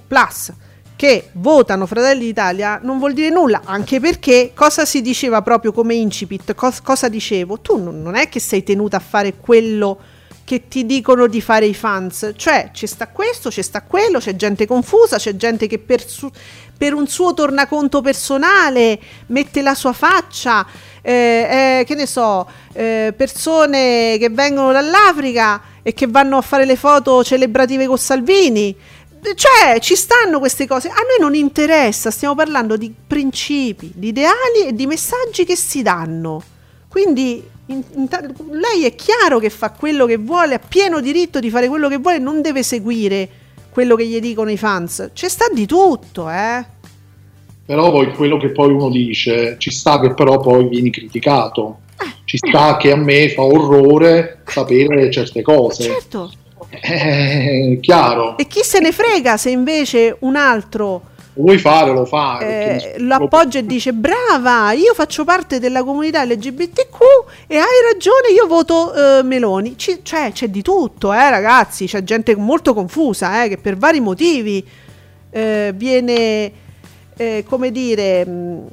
S1: che votano Fratelli d'Italia non vuol dire nulla, anche perché cosa si diceva proprio come incipit, Cos- cosa dicevo? Tu non, non è che sei tenuta a fare quello che ti dicono di fare i fans, cioè ci sta questo, ci sta quello, c'è gente confusa, c'è gente che per, su- per un suo tornaconto personale mette la sua faccia, eh, eh, che ne so, eh, persone che vengono dall'Africa e che vanno a fare le foto celebrative con Salvini. Cioè, ci stanno queste cose. A noi non interessa, stiamo parlando di principi, di ideali e di messaggi che si danno. Quindi in, in, lei è chiaro che fa quello che vuole, ha pieno diritto di fare quello che vuole, non deve seguire quello che gli dicono i fans. C'è sta di tutto, eh.
S2: Però poi quello che poi uno dice, ci sta che però poi vieni criticato. Eh. Ci sta che a me fa orrore sapere certe cose.
S1: Certo.
S2: È chiaro.
S1: E chi se ne frega se invece un altro
S2: vuoi fare lo fai.
S1: Eh, lo appoggia e dice brava, io faccio parte della comunità LGBTQ e hai ragione, io voto eh, Meloni. C- cioè c'è di tutto, eh, ragazzi, c'è gente molto confusa eh, che per vari motivi eh, viene, eh, come dire, mh, mm,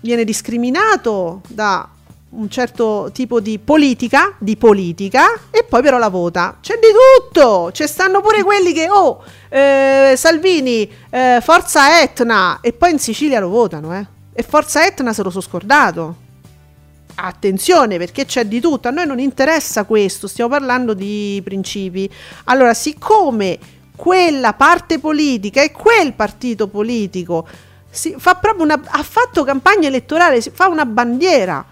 S1: viene discriminato da un certo tipo di politica, di politica, e poi però la vota. C'è di tutto, ci stanno pure quelli che, oh, eh, Salvini, eh, Forza Etna, e poi in Sicilia lo votano, eh. E Forza Etna se lo sono scordato. Attenzione perché c'è di tutto, a noi non interessa questo, stiamo parlando di principi. Allora, siccome quella parte politica e quel partito politico si fa proprio una, ha fatto campagna elettorale, si fa una bandiera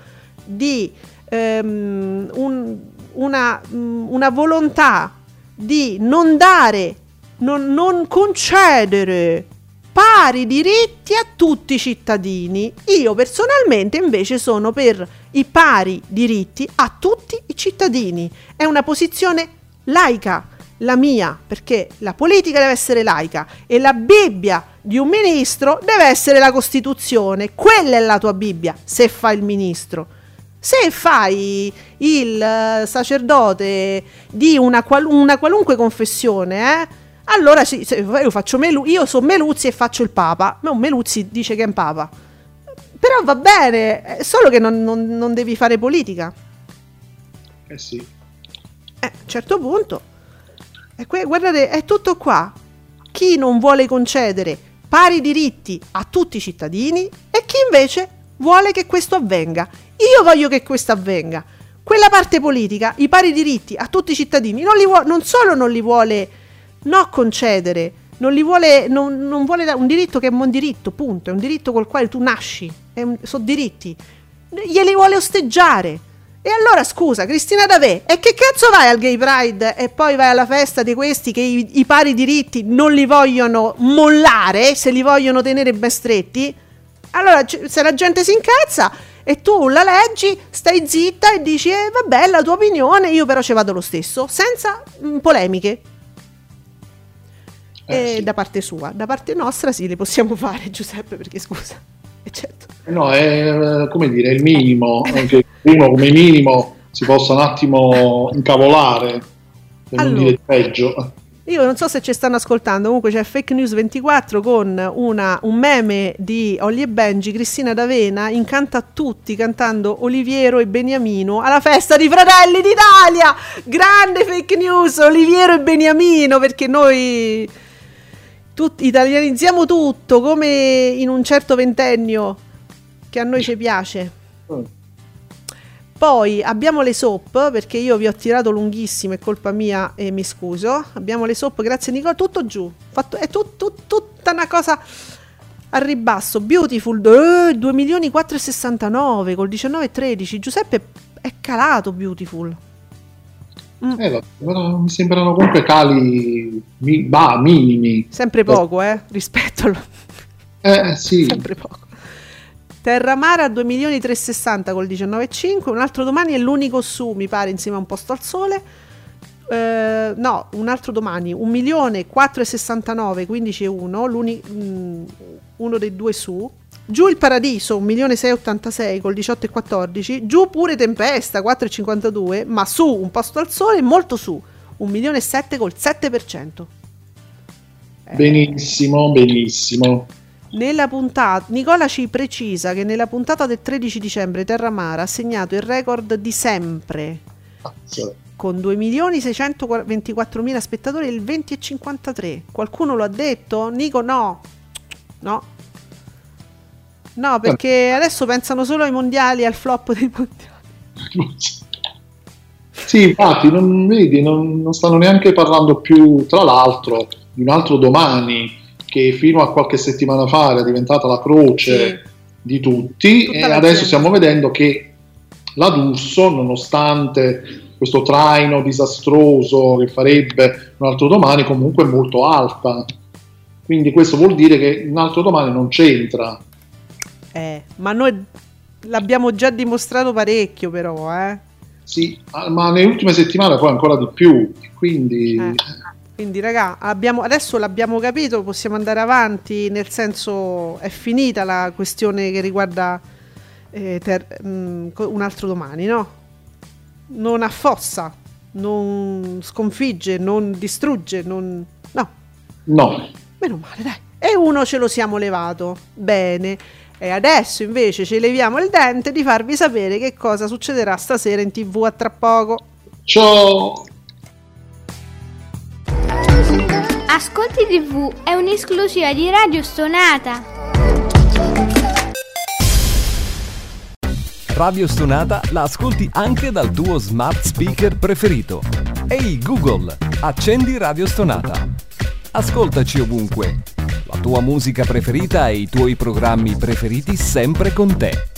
S1: di ehm, un, una, mm, una, volontà di non dare, non, non concedere pari diritti a tutti i cittadini. Io personalmente invece sono per i pari diritti a tutti i cittadini. È una posizione laica, la mia, perché la politica deve essere laica e la Bibbia di un ministro deve essere la Costituzione. Quella è la tua Bibbia, se fa il ministro. Se fai il eh, sacerdote di una, qual- una qualunque confessione, eh, allora sì, io, faccio Melu- io sono Meluzzi e faccio il Papa. No, Meluzzi dice che è un Papa. Però va bene, solo che non, non, non devi fare politica.
S2: Eh sì.
S1: Eh, a un certo punto. Que- guardate, è tutto qua. Chi non vuole concedere pari diritti a tutti i cittadini e chi invece vuole che questo avvenga. Io voglio che questo avvenga. Quella parte politica, i pari diritti a tutti i cittadini, non, vuole, non solo non li vuole no concedere, non, li vuole, non, non vuole un diritto che è un diritto, punto, è un diritto col quale tu nasci, sono diritti, glieli vuole osteggiare. E allora scusa, Cristina D'Ave, e che cazzo vai al gay pride e poi vai alla festa di questi che i, i pari diritti non li vogliono mollare, se li vogliono tenere ben stretti? Allora, se la gente si incazza e tu la leggi, stai zitta e dici, eh, vabbè, la tua opinione, io però ci vado lo stesso, senza mh, mm, polemiche. Eh, sì. da parte sua, da parte nostra sì, le possiamo fare, [LAUGHS] Giuseppe, perché scusa.
S2: Certo. No, è come dire, il minimo, che uno come minimo si possa un attimo incavolare, per allora, non dire peggio.
S1: Io non so se ci stanno ascoltando, comunque c'è Fake News 24 con una, un meme di Olli e Benji, Cristina D'Avena, incanta tutti cantando Oliviero e Beniamino alla festa di Fratelli d'Italia! Grande fake news, Oliviero e Beniamino, perché noi tut- italianizziamo tutto come in un certo ventennio che a noi ci piace. Poi abbiamo le soap, perché io vi ho tirato lunghissimo, è colpa mia e mi scuso. Abbiamo le soap, grazie Nicola, tutto giù. Fatto, è tut, tut, tutta una cosa al ribasso. Beautiful, eh, 2 milioni 469 col 19,13. Giuseppe è calato Beautiful.
S2: Mm. Eh, mi sembrano comunque cali mi, bah, minimi.
S1: Sempre poco, eh, rispetto al...
S2: Eh, sì. [LAUGHS]
S1: Sempre poco. Terramara a 2 milioni 360 col 19,5. Un altro domani è l'unico su, mi pare, insieme a un posto al sole. Uh, no, un altro domani, 1 milione 4,69, 15,1, mm, uno dei due su. Giù il paradiso, 1 milione 6,86 col 18,14. Giù pure Tempesta, 4,52, ma su un posto al sole, molto su, 1 milione 7 col 7%.
S2: Eh. Benissimo, benissimo.
S1: Nella puntata, Nicola ci precisa che nella puntata del 13 dicembre Terramara ha segnato il record di sempre Azza. con 2.624.000 spettatori il 20,53. Qualcuno lo ha detto? Nico no. No. No, perché adesso pensano solo ai mondiali, al flop dei mondiali.
S2: Sì, infatti, non, vedi, non, non stanno neanche parlando più, tra l'altro, di un altro domani che fino a qualche settimana fa era diventata la croce sì. di tutti Tutta e adesso gente. stiamo vedendo che la D'Urso, nonostante questo traino disastroso che farebbe un altro domani, comunque è molto alta. Quindi questo vuol dire che un altro domani non c'entra.
S1: Eh, ma noi l'abbiamo già dimostrato parecchio però, eh.
S2: Sì, ma nelle ultime settimane poi ancora di più, quindi... Eh.
S1: Quindi, raga, abbiamo, adesso l'abbiamo capito, possiamo andare avanti, nel senso è finita la questione che riguarda eh, ter, mh, mm, un altro domani, no? Non affossa, non sconfigge, non distrugge, non... no.
S2: No.
S1: Meno male, dai. E uno ce lo siamo levato. Bene. E adesso invece ci leviamo il dente di farvi sapere che cosa succederà stasera in tv a tra poco.
S2: Ciao!
S3: Ascolti TV è un'esclusiva di Radio Stonata.
S4: Radio Stonata la ascolti anche dal tuo smart speaker preferito. Ehi Google, accendi Radio Stonata. Ascoltaci ovunque. La tua musica preferita e i tuoi programmi preferiti sempre con te.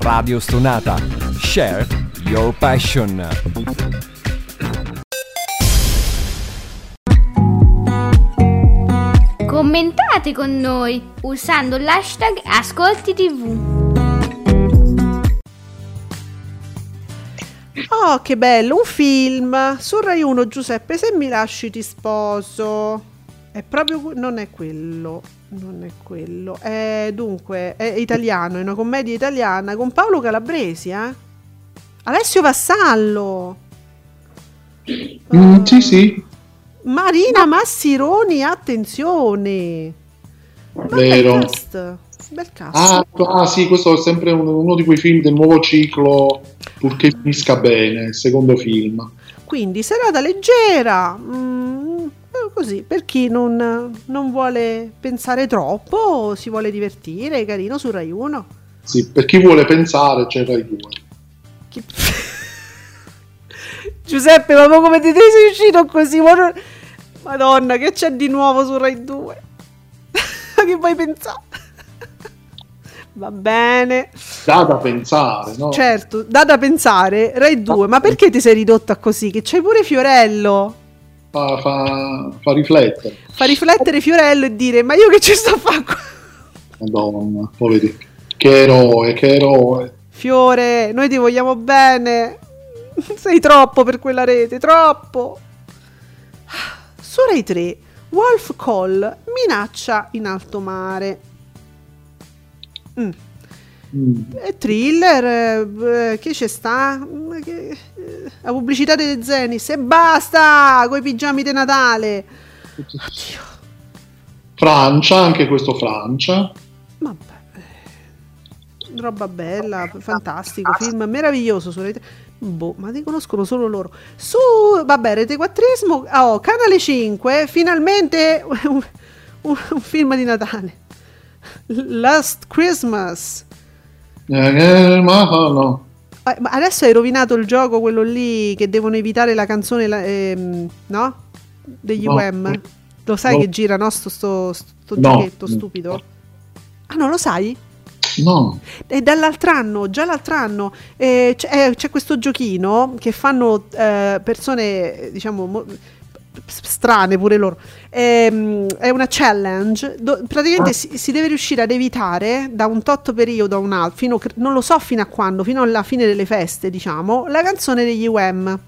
S4: Radio Stonata. Share your passion.
S3: Commentate con noi usando l'hashtag Ascolti TV.
S1: Oh, che bello, un film su Rai 1 Giuseppe, se mi lasci ti sposo. È proprio non è quello, non è quello. È dunque, è italiano, è una commedia italiana con Paolo Calabresi, eh? Alessio Vassallo.
S2: Mm, uh, sì, sì.
S1: Marina Massironi, attenzione!
S2: Vero. Bel cast. Bel cast. Ah, ah, sì, questo è sempre uno, uno di quei film del nuovo ciclo, purché finisca bene, il secondo film.
S1: Quindi serata leggera, mm, così, per chi non, non, vuole pensare troppo, si vuole divertire, carino su Rai 1.
S2: Sì, per chi vuole pensare c'è Rai 2. Chi... [LAUGHS]
S1: Giuseppe, ma come ti sei uscito così? Madonna, che c'è di nuovo su Rai 2? [LAUGHS] che vuoi pensare? Va bene.
S2: Dà da pensare, no?
S1: Certo, dà da pensare. Rai 2, ma perché ti sei ridotta così? Che c'hai pure Fiorello.
S2: Fa, fa, fa riflettere.
S1: Fa riflettere Fiorello e dire, ma io che ci sto a fare qua?
S2: Madonna, poveri. Che eroe, che eroe.
S1: Fiore, noi ti vogliamo bene. Sei troppo per quella rete, troppo. Su Rai 3, Wolf Call minaccia in alto mare. Mm.
S2: Mm.
S1: E thriller, eh, che c'è sta? Mm, che- eh, La pubblicità delle Zenis e basta con i pigiami di Natale.
S2: Francia, anche questo Francia.
S1: Vabbè, eh, roba bella, fantastico, film meraviglioso su Rete. Boh, ma li conoscono solo loro. Su, vabbè, Rete Quattrismo, oh, Canale 5, finalmente [LAUGHS] un, un- un film di Natale. Last Christmas.
S2: Eh, ma.
S1: Eh, ma adesso hai rovinato il gioco, quello lì che devono evitare la canzone, ehm, no? Degli
S2: No.
S1: UM. Lo sai
S2: No.
S1: che gira, no? Sto, sto, sto
S2: No.
S1: giochetto stupido. Ah, non lo sai?
S2: No.
S1: È dall'altro anno, già l'altro anno eh, c'è, eh, c'è questo giochino che fanno eh, persone, diciamo, mo- strane pure loro. Ehm, è una challenge. do- praticamente si, si deve riuscire ad evitare da un tot periodo a un altro, fino, non lo so fino a quando, fino alla fine delle feste, diciamo, la canzone degli UM.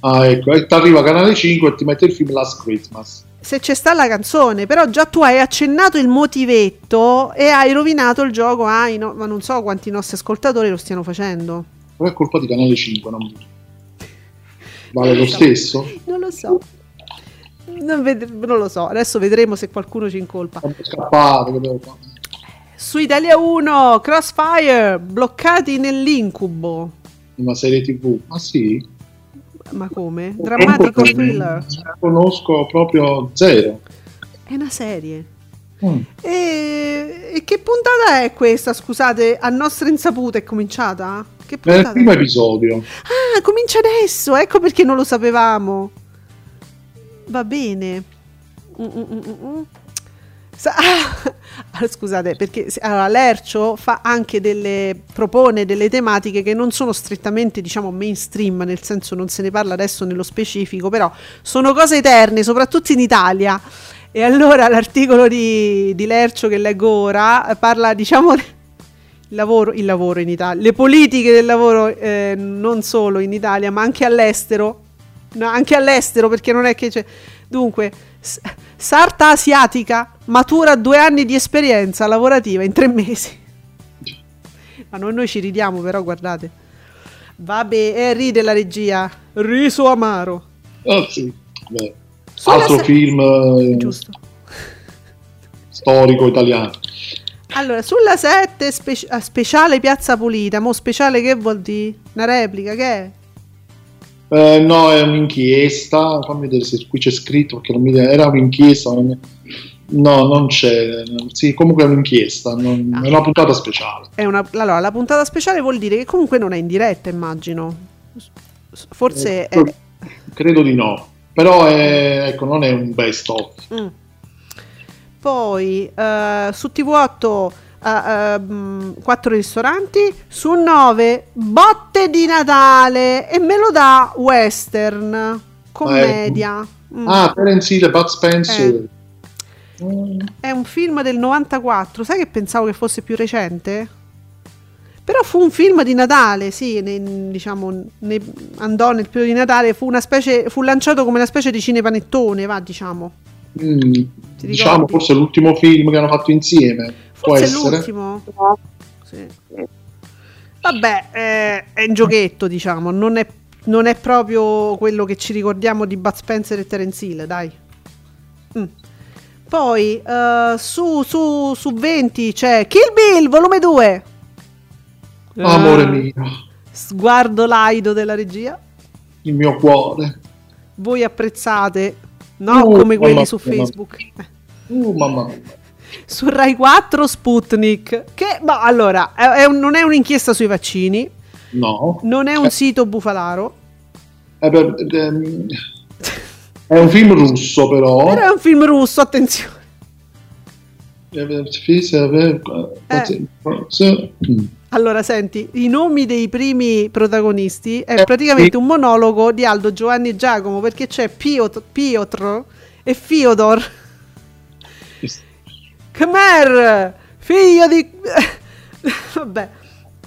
S2: Ah, ecco, e ti arriva Canale 5 e ti mette il film Last Christmas.
S1: Se c'è sta la canzone, però già tu hai accennato il motivetto e hai rovinato il gioco ai no- ma non so quanti nostri ascoltatori lo stiano facendo.
S2: Però è colpa di Canale 5, non Vale lo stesso?
S1: Non lo so. Non, ved- non lo so, adesso vedremo se qualcuno ci incolpa. Su Italia 1, Crossfire, bloccati nell'incubo.
S2: Una serie tv? Ma sì?
S1: Ma come? Drammatico thriller.
S2: Conosco proprio zero.
S1: È una serie.
S2: Mm.
S1: E, e che puntata è questa? Scusate, a nostra insaputa è cominciata? Che
S2: È il
S1: puntata?
S2: primo episodio.
S1: Ah, comincia adesso, ecco perché non lo sapevamo. Va bene. Mm, mm, mm, mm, mm. Sa- [LAUGHS] ah, scusate, perché allora, Lercio fa anche delle propone delle tematiche che non sono strettamente, diciamo, mainstream, nel senso non se ne parla adesso nello specifico, però sono cose eterne, soprattutto in Italia. E allora l'articolo di, di Lercio che leggo ora parla, diciamo, [LAUGHS] il lavoro, il lavoro in Italia, le politiche del lavoro eh, non solo in Italia ma anche all'estero, no, anche all'estero perché non è che c'è... Dunque, sarta asiatica matura due anni di esperienza lavorativa in tre mesi. Ma noi, noi ci ridiamo però, guardate. Vabbè, eh, ride la regia. Riso amaro.
S2: Ah, sì. Beh, Altro
S1: se-
S2: film eh,
S1: Giusto.
S2: storico italiano.
S1: Allora, sulla 7 speci- ah, speciale Piazza Pulita, mo speciale che vuol dire? Una replica, che è?
S2: Eh, no, è un'inchiesta. Fammi vedere se qui c'è scritto perché non mi era un'inchiesta. non No, non c'è. Sì, comunque è un'inchiesta. non-
S1: Ah.
S2: È una puntata speciale.
S1: È una, allora, la puntata speciale vuol dire che comunque non è in diretta, immagino. Forse è...
S2: Eh, Credo di no. Però è, ecco, non è un best of.
S1: Mm. Poi eh, su TV8 eh, ehm, quattro ristoranti, su 9 botte di Natale e me lo dà western, commedia. Mm.
S2: Ah, Terence Hill Bud Spencer.
S1: Eh. È un film del 94, sai che pensavo che fosse più recente? Però fu un film di Natale, sì, ne- diciamo, ne- andò nel periodo di Natale, fu, una specie, fu lanciato come una specie di cinepanettone, va, diciamo.
S2: Mm, diciamo forse l'ultimo film che hanno fatto insieme. Può
S1: Forse è
S2: essere.
S1: l'ultimo. Sì. Vabbè, eh, è un giochetto, diciamo, non è, non è proprio quello che ci ricordiamo di Bud Spencer e Terence Hill, dai. Mm. Poi eh, su, su, su 20 c'è Kill Bill, volume 2.
S2: Amore
S1: Eh,
S2: mio,
S1: Sguardo laido della regia.
S2: il mio cuore.
S1: Voi apprezzate, no?
S2: Uh,
S1: Come quelli su. Facebook.
S2: Uh, mamma mia.
S1: Su Rai 4 Sputnik, che ma allora è- un- non è un'inchiesta sui vaccini,
S2: No.
S1: non è un sito bufalaro,
S2: È, per- ehm, è un film russo però.
S1: però è un film russo, attenzione.
S2: Eh, eh, mm.
S1: Allora, senti, i nomi dei primi protagonisti è praticamente un monologo di Aldo Giovanni e Giacomo perché c'è Piotr, Piotr e Fiodor. Khmer, figlio di... [LAUGHS] Vabbè,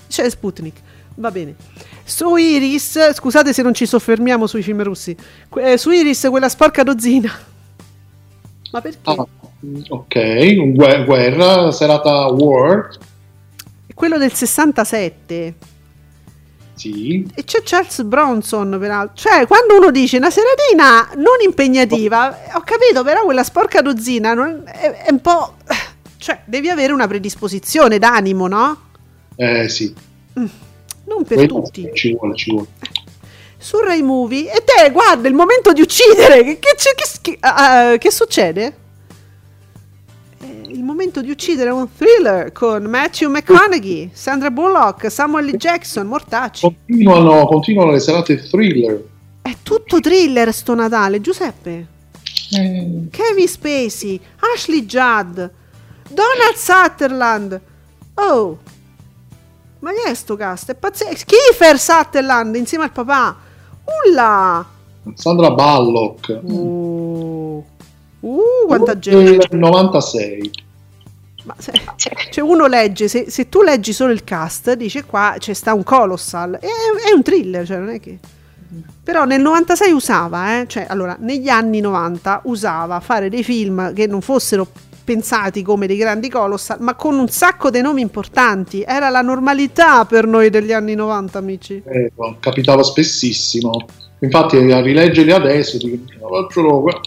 S1: c'è Sputnik, va bene. Su Iris, scusate se non ci soffermiamo sui film russi, que- eh, su Iris quella sporca dozzina. Ma perché?
S2: Ah, ok, guerra, serata War.
S1: Quello del 67.
S2: Sì.
S1: E c'è Charles Bronson, peraltro. Cioè, quando uno dice una seratina non impegnativa, ho capito, però quella sporca dozzina non- è, è un po'... Cioè, devi avere una predisposizione d'animo, no?
S2: Eh sì.
S1: Non per
S2: Quello
S1: tutti.
S2: Ci vuole, ci vuole.
S1: Su Rai Movie, e te, guarda, il momento di uccidere! Che, che, che- che- che succede? Momento di uccidere un thriller con Matthew McConaughey, Sandra Bullock, Samuel L. Jackson, mortacci.
S2: Continuano, continuano le serate thriller.
S1: È tutto thriller sto Natale, Giuseppe.
S2: Eh,
S1: Kevin Spacey, Ashley Judd, Donald Sutherland. Oh, ma che è sto cast? È pazzesco. Kiefer Sutherland insieme al papà. Ulla.
S2: Sandra Ballock.
S1: Uh, uh quanta gente.
S2: Del 96.
S1: Ma se, [LAUGHS] cioè uno legge, se, se tu leggi solo il cast, dice qua c'è sta un colossal. È, è un thriller, cioè non è che... Però nel 96 usava, eh? cioè allora negli anni 90 usava fare dei film che non fossero pensati come dei grandi colossal, ma con un sacco di nomi importanti. Era la normalità per noi degli anni 90, amici.
S2: Eh, capitava spessissimo. Infatti a rileggerli adesso dico, "Oh, ce l'ho qua".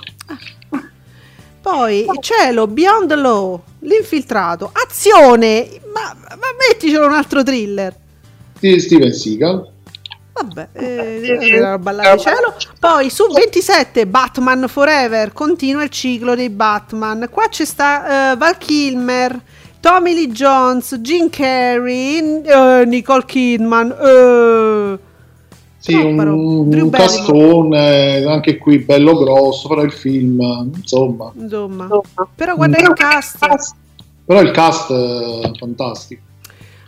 S1: Poi cielo, Beyond Law, l'infiltrato, azione, ma, ma metticelo un altro thriller.
S2: Steven Seagal.
S1: Vabbè, eh, ballare cielo. Poi su 27 Batman Forever continua il ciclo dei Batman. Qua c'è sta eh, Val Kilmer, Tommy Lee Jones, Jim Carrey, eh, Nicole Kidman. eh.
S2: Sì,
S1: Troppa
S2: un, un castone, anche qui bello grosso, però il film, insomma.
S1: Insomma, però guarda il cast.
S2: Però il cast è fantastico.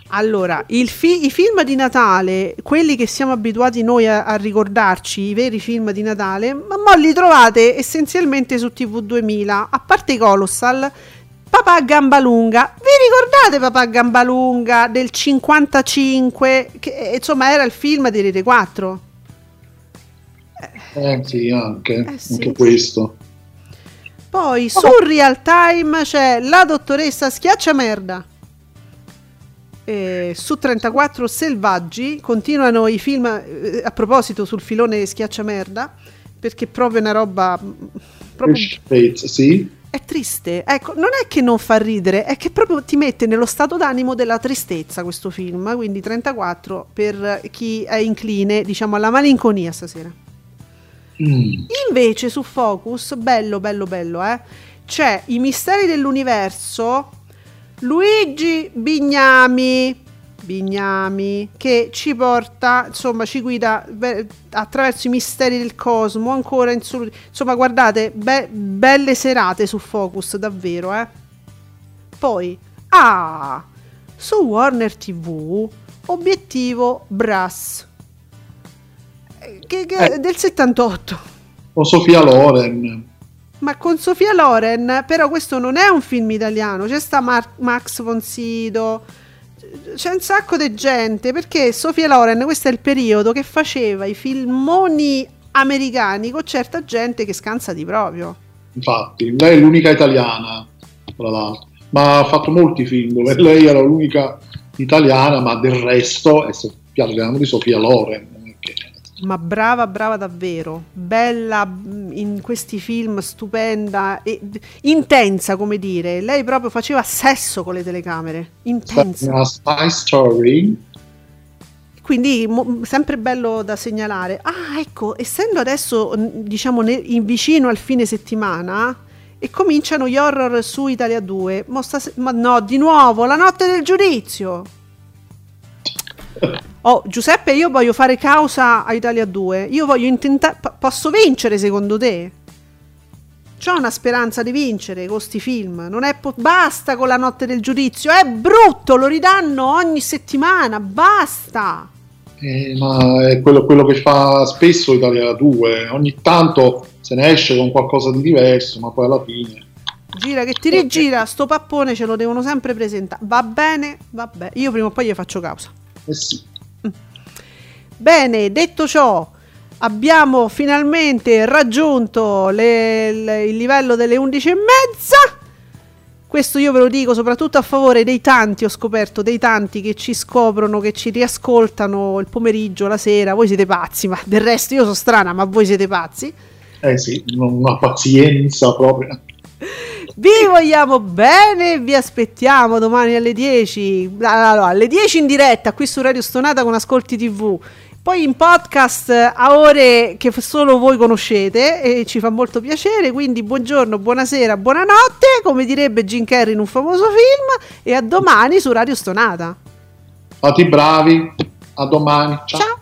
S1: Allora, il fi- i film di Natale, quelli che siamo abituati noi a, a ricordarci, i veri film di Natale, ma mo li trovate essenzialmente su TV 2000, a parte i Colossal, Papà Gambalunga. Vi ricordate Papà Gambalunga del 55? Che eh, insomma era il film di Rete 4.
S2: Eh sì, anche,
S1: Eh, sì.
S2: anche questo.
S1: Poi su Real Time c'è La dottoressa Schiaccia Merda. E su 34 Selvaggi continuano i film eh, a proposito sul filone Schiaccia Merda perché proprio una roba mm, proprio
S2: sì.
S1: È triste. Ecco, non è che non fa ridere, è che proprio ti mette nello stato d'animo della tristezza questo film, quindi 34 per chi è incline, diciamo, alla malinconia stasera.
S2: Mm.
S1: Invece su Focus, bello, bello, bello, eh, c'è I misteri dell'universo, Luigi Bignami, Bignami, che ci porta, insomma, ci guida beh, attraverso i misteri del cosmo, ancora in solo- insomma, guardate, be- belle serate su Focus, davvero, eh. Poi, ah, su Warner TV, obiettivo Brass, che, che-
S2: Eh.
S1: del 78.
S2: Con Sofia Loren.
S1: Ma con Sofia Loren, però questo non è un film italiano, c'è sta Mar- Max von Sydow, c'è un sacco di gente, perché Sofia Loren, questo è il periodo che faceva i filmoni americani con certa gente che scansa di proprio.
S2: Infatti, lei è l'unica italiana, tra l'altro. Ma ha fatto molti film dove lei era l'unica italiana, ma del resto, parliamo di Sofia Loren,
S1: Ma brava, brava davvero, bella mh, in questi film, stupenda e intensa, come dire. Lei proprio faceva sesso con le telecamere, intensa.
S2: una spy story.
S1: Quindi mo- sempre bello da segnalare. Ah, ecco, essendo adesso diciamo ne- in vicino al fine settimana e cominciano gli horror su Italia 2. Mo stas- ma no, di nuovo, la notte del giudizio. Oh, Giuseppe, io voglio fare causa a Italia 2. Io voglio intentare. Posso vincere secondo te? C'ho una speranza di vincere con sti film. Non è po- basta con la notte del giudizio. È brutto, lo ridanno ogni settimana. Basta.
S2: Eh, ma è quello, quello, che fa spesso Italia 2. Ogni tanto se ne esce con qualcosa di diverso, ma poi alla fine.
S1: Gira che ti rigira, sto pappone ce lo devono sempre presentare. Va bene, va bene. Io prima o poi gli faccio causa.
S2: Eh sì.
S1: Bene, detto ciò, abbiamo finalmente raggiunto le, le, il livello delle 11 e mezza. Questo io ve lo dico soprattutto a favore dei tanti, ho scoperto, dei tanti che ci scoprono, che ci riascoltano il pomeriggio, la sera. Voi siete pazzi, ma del resto io sono strana, ma voi siete pazzi.
S2: Eh sì, una pazienza proprio. [LAUGHS]
S1: Vi vogliamo bene, vi aspettiamo domani alle 10. Allora, alle 10 in diretta qui su Radio Stonata con Ascolti TV poi in podcast a ore che solo voi conoscete e ci fa molto piacere, quindi buongiorno, buonasera, buonanotte, come direbbe Jim Carrey in un famoso film e a domani su Radio Stonata.
S2: Fate bravi, a domani. Ciao. Ciao.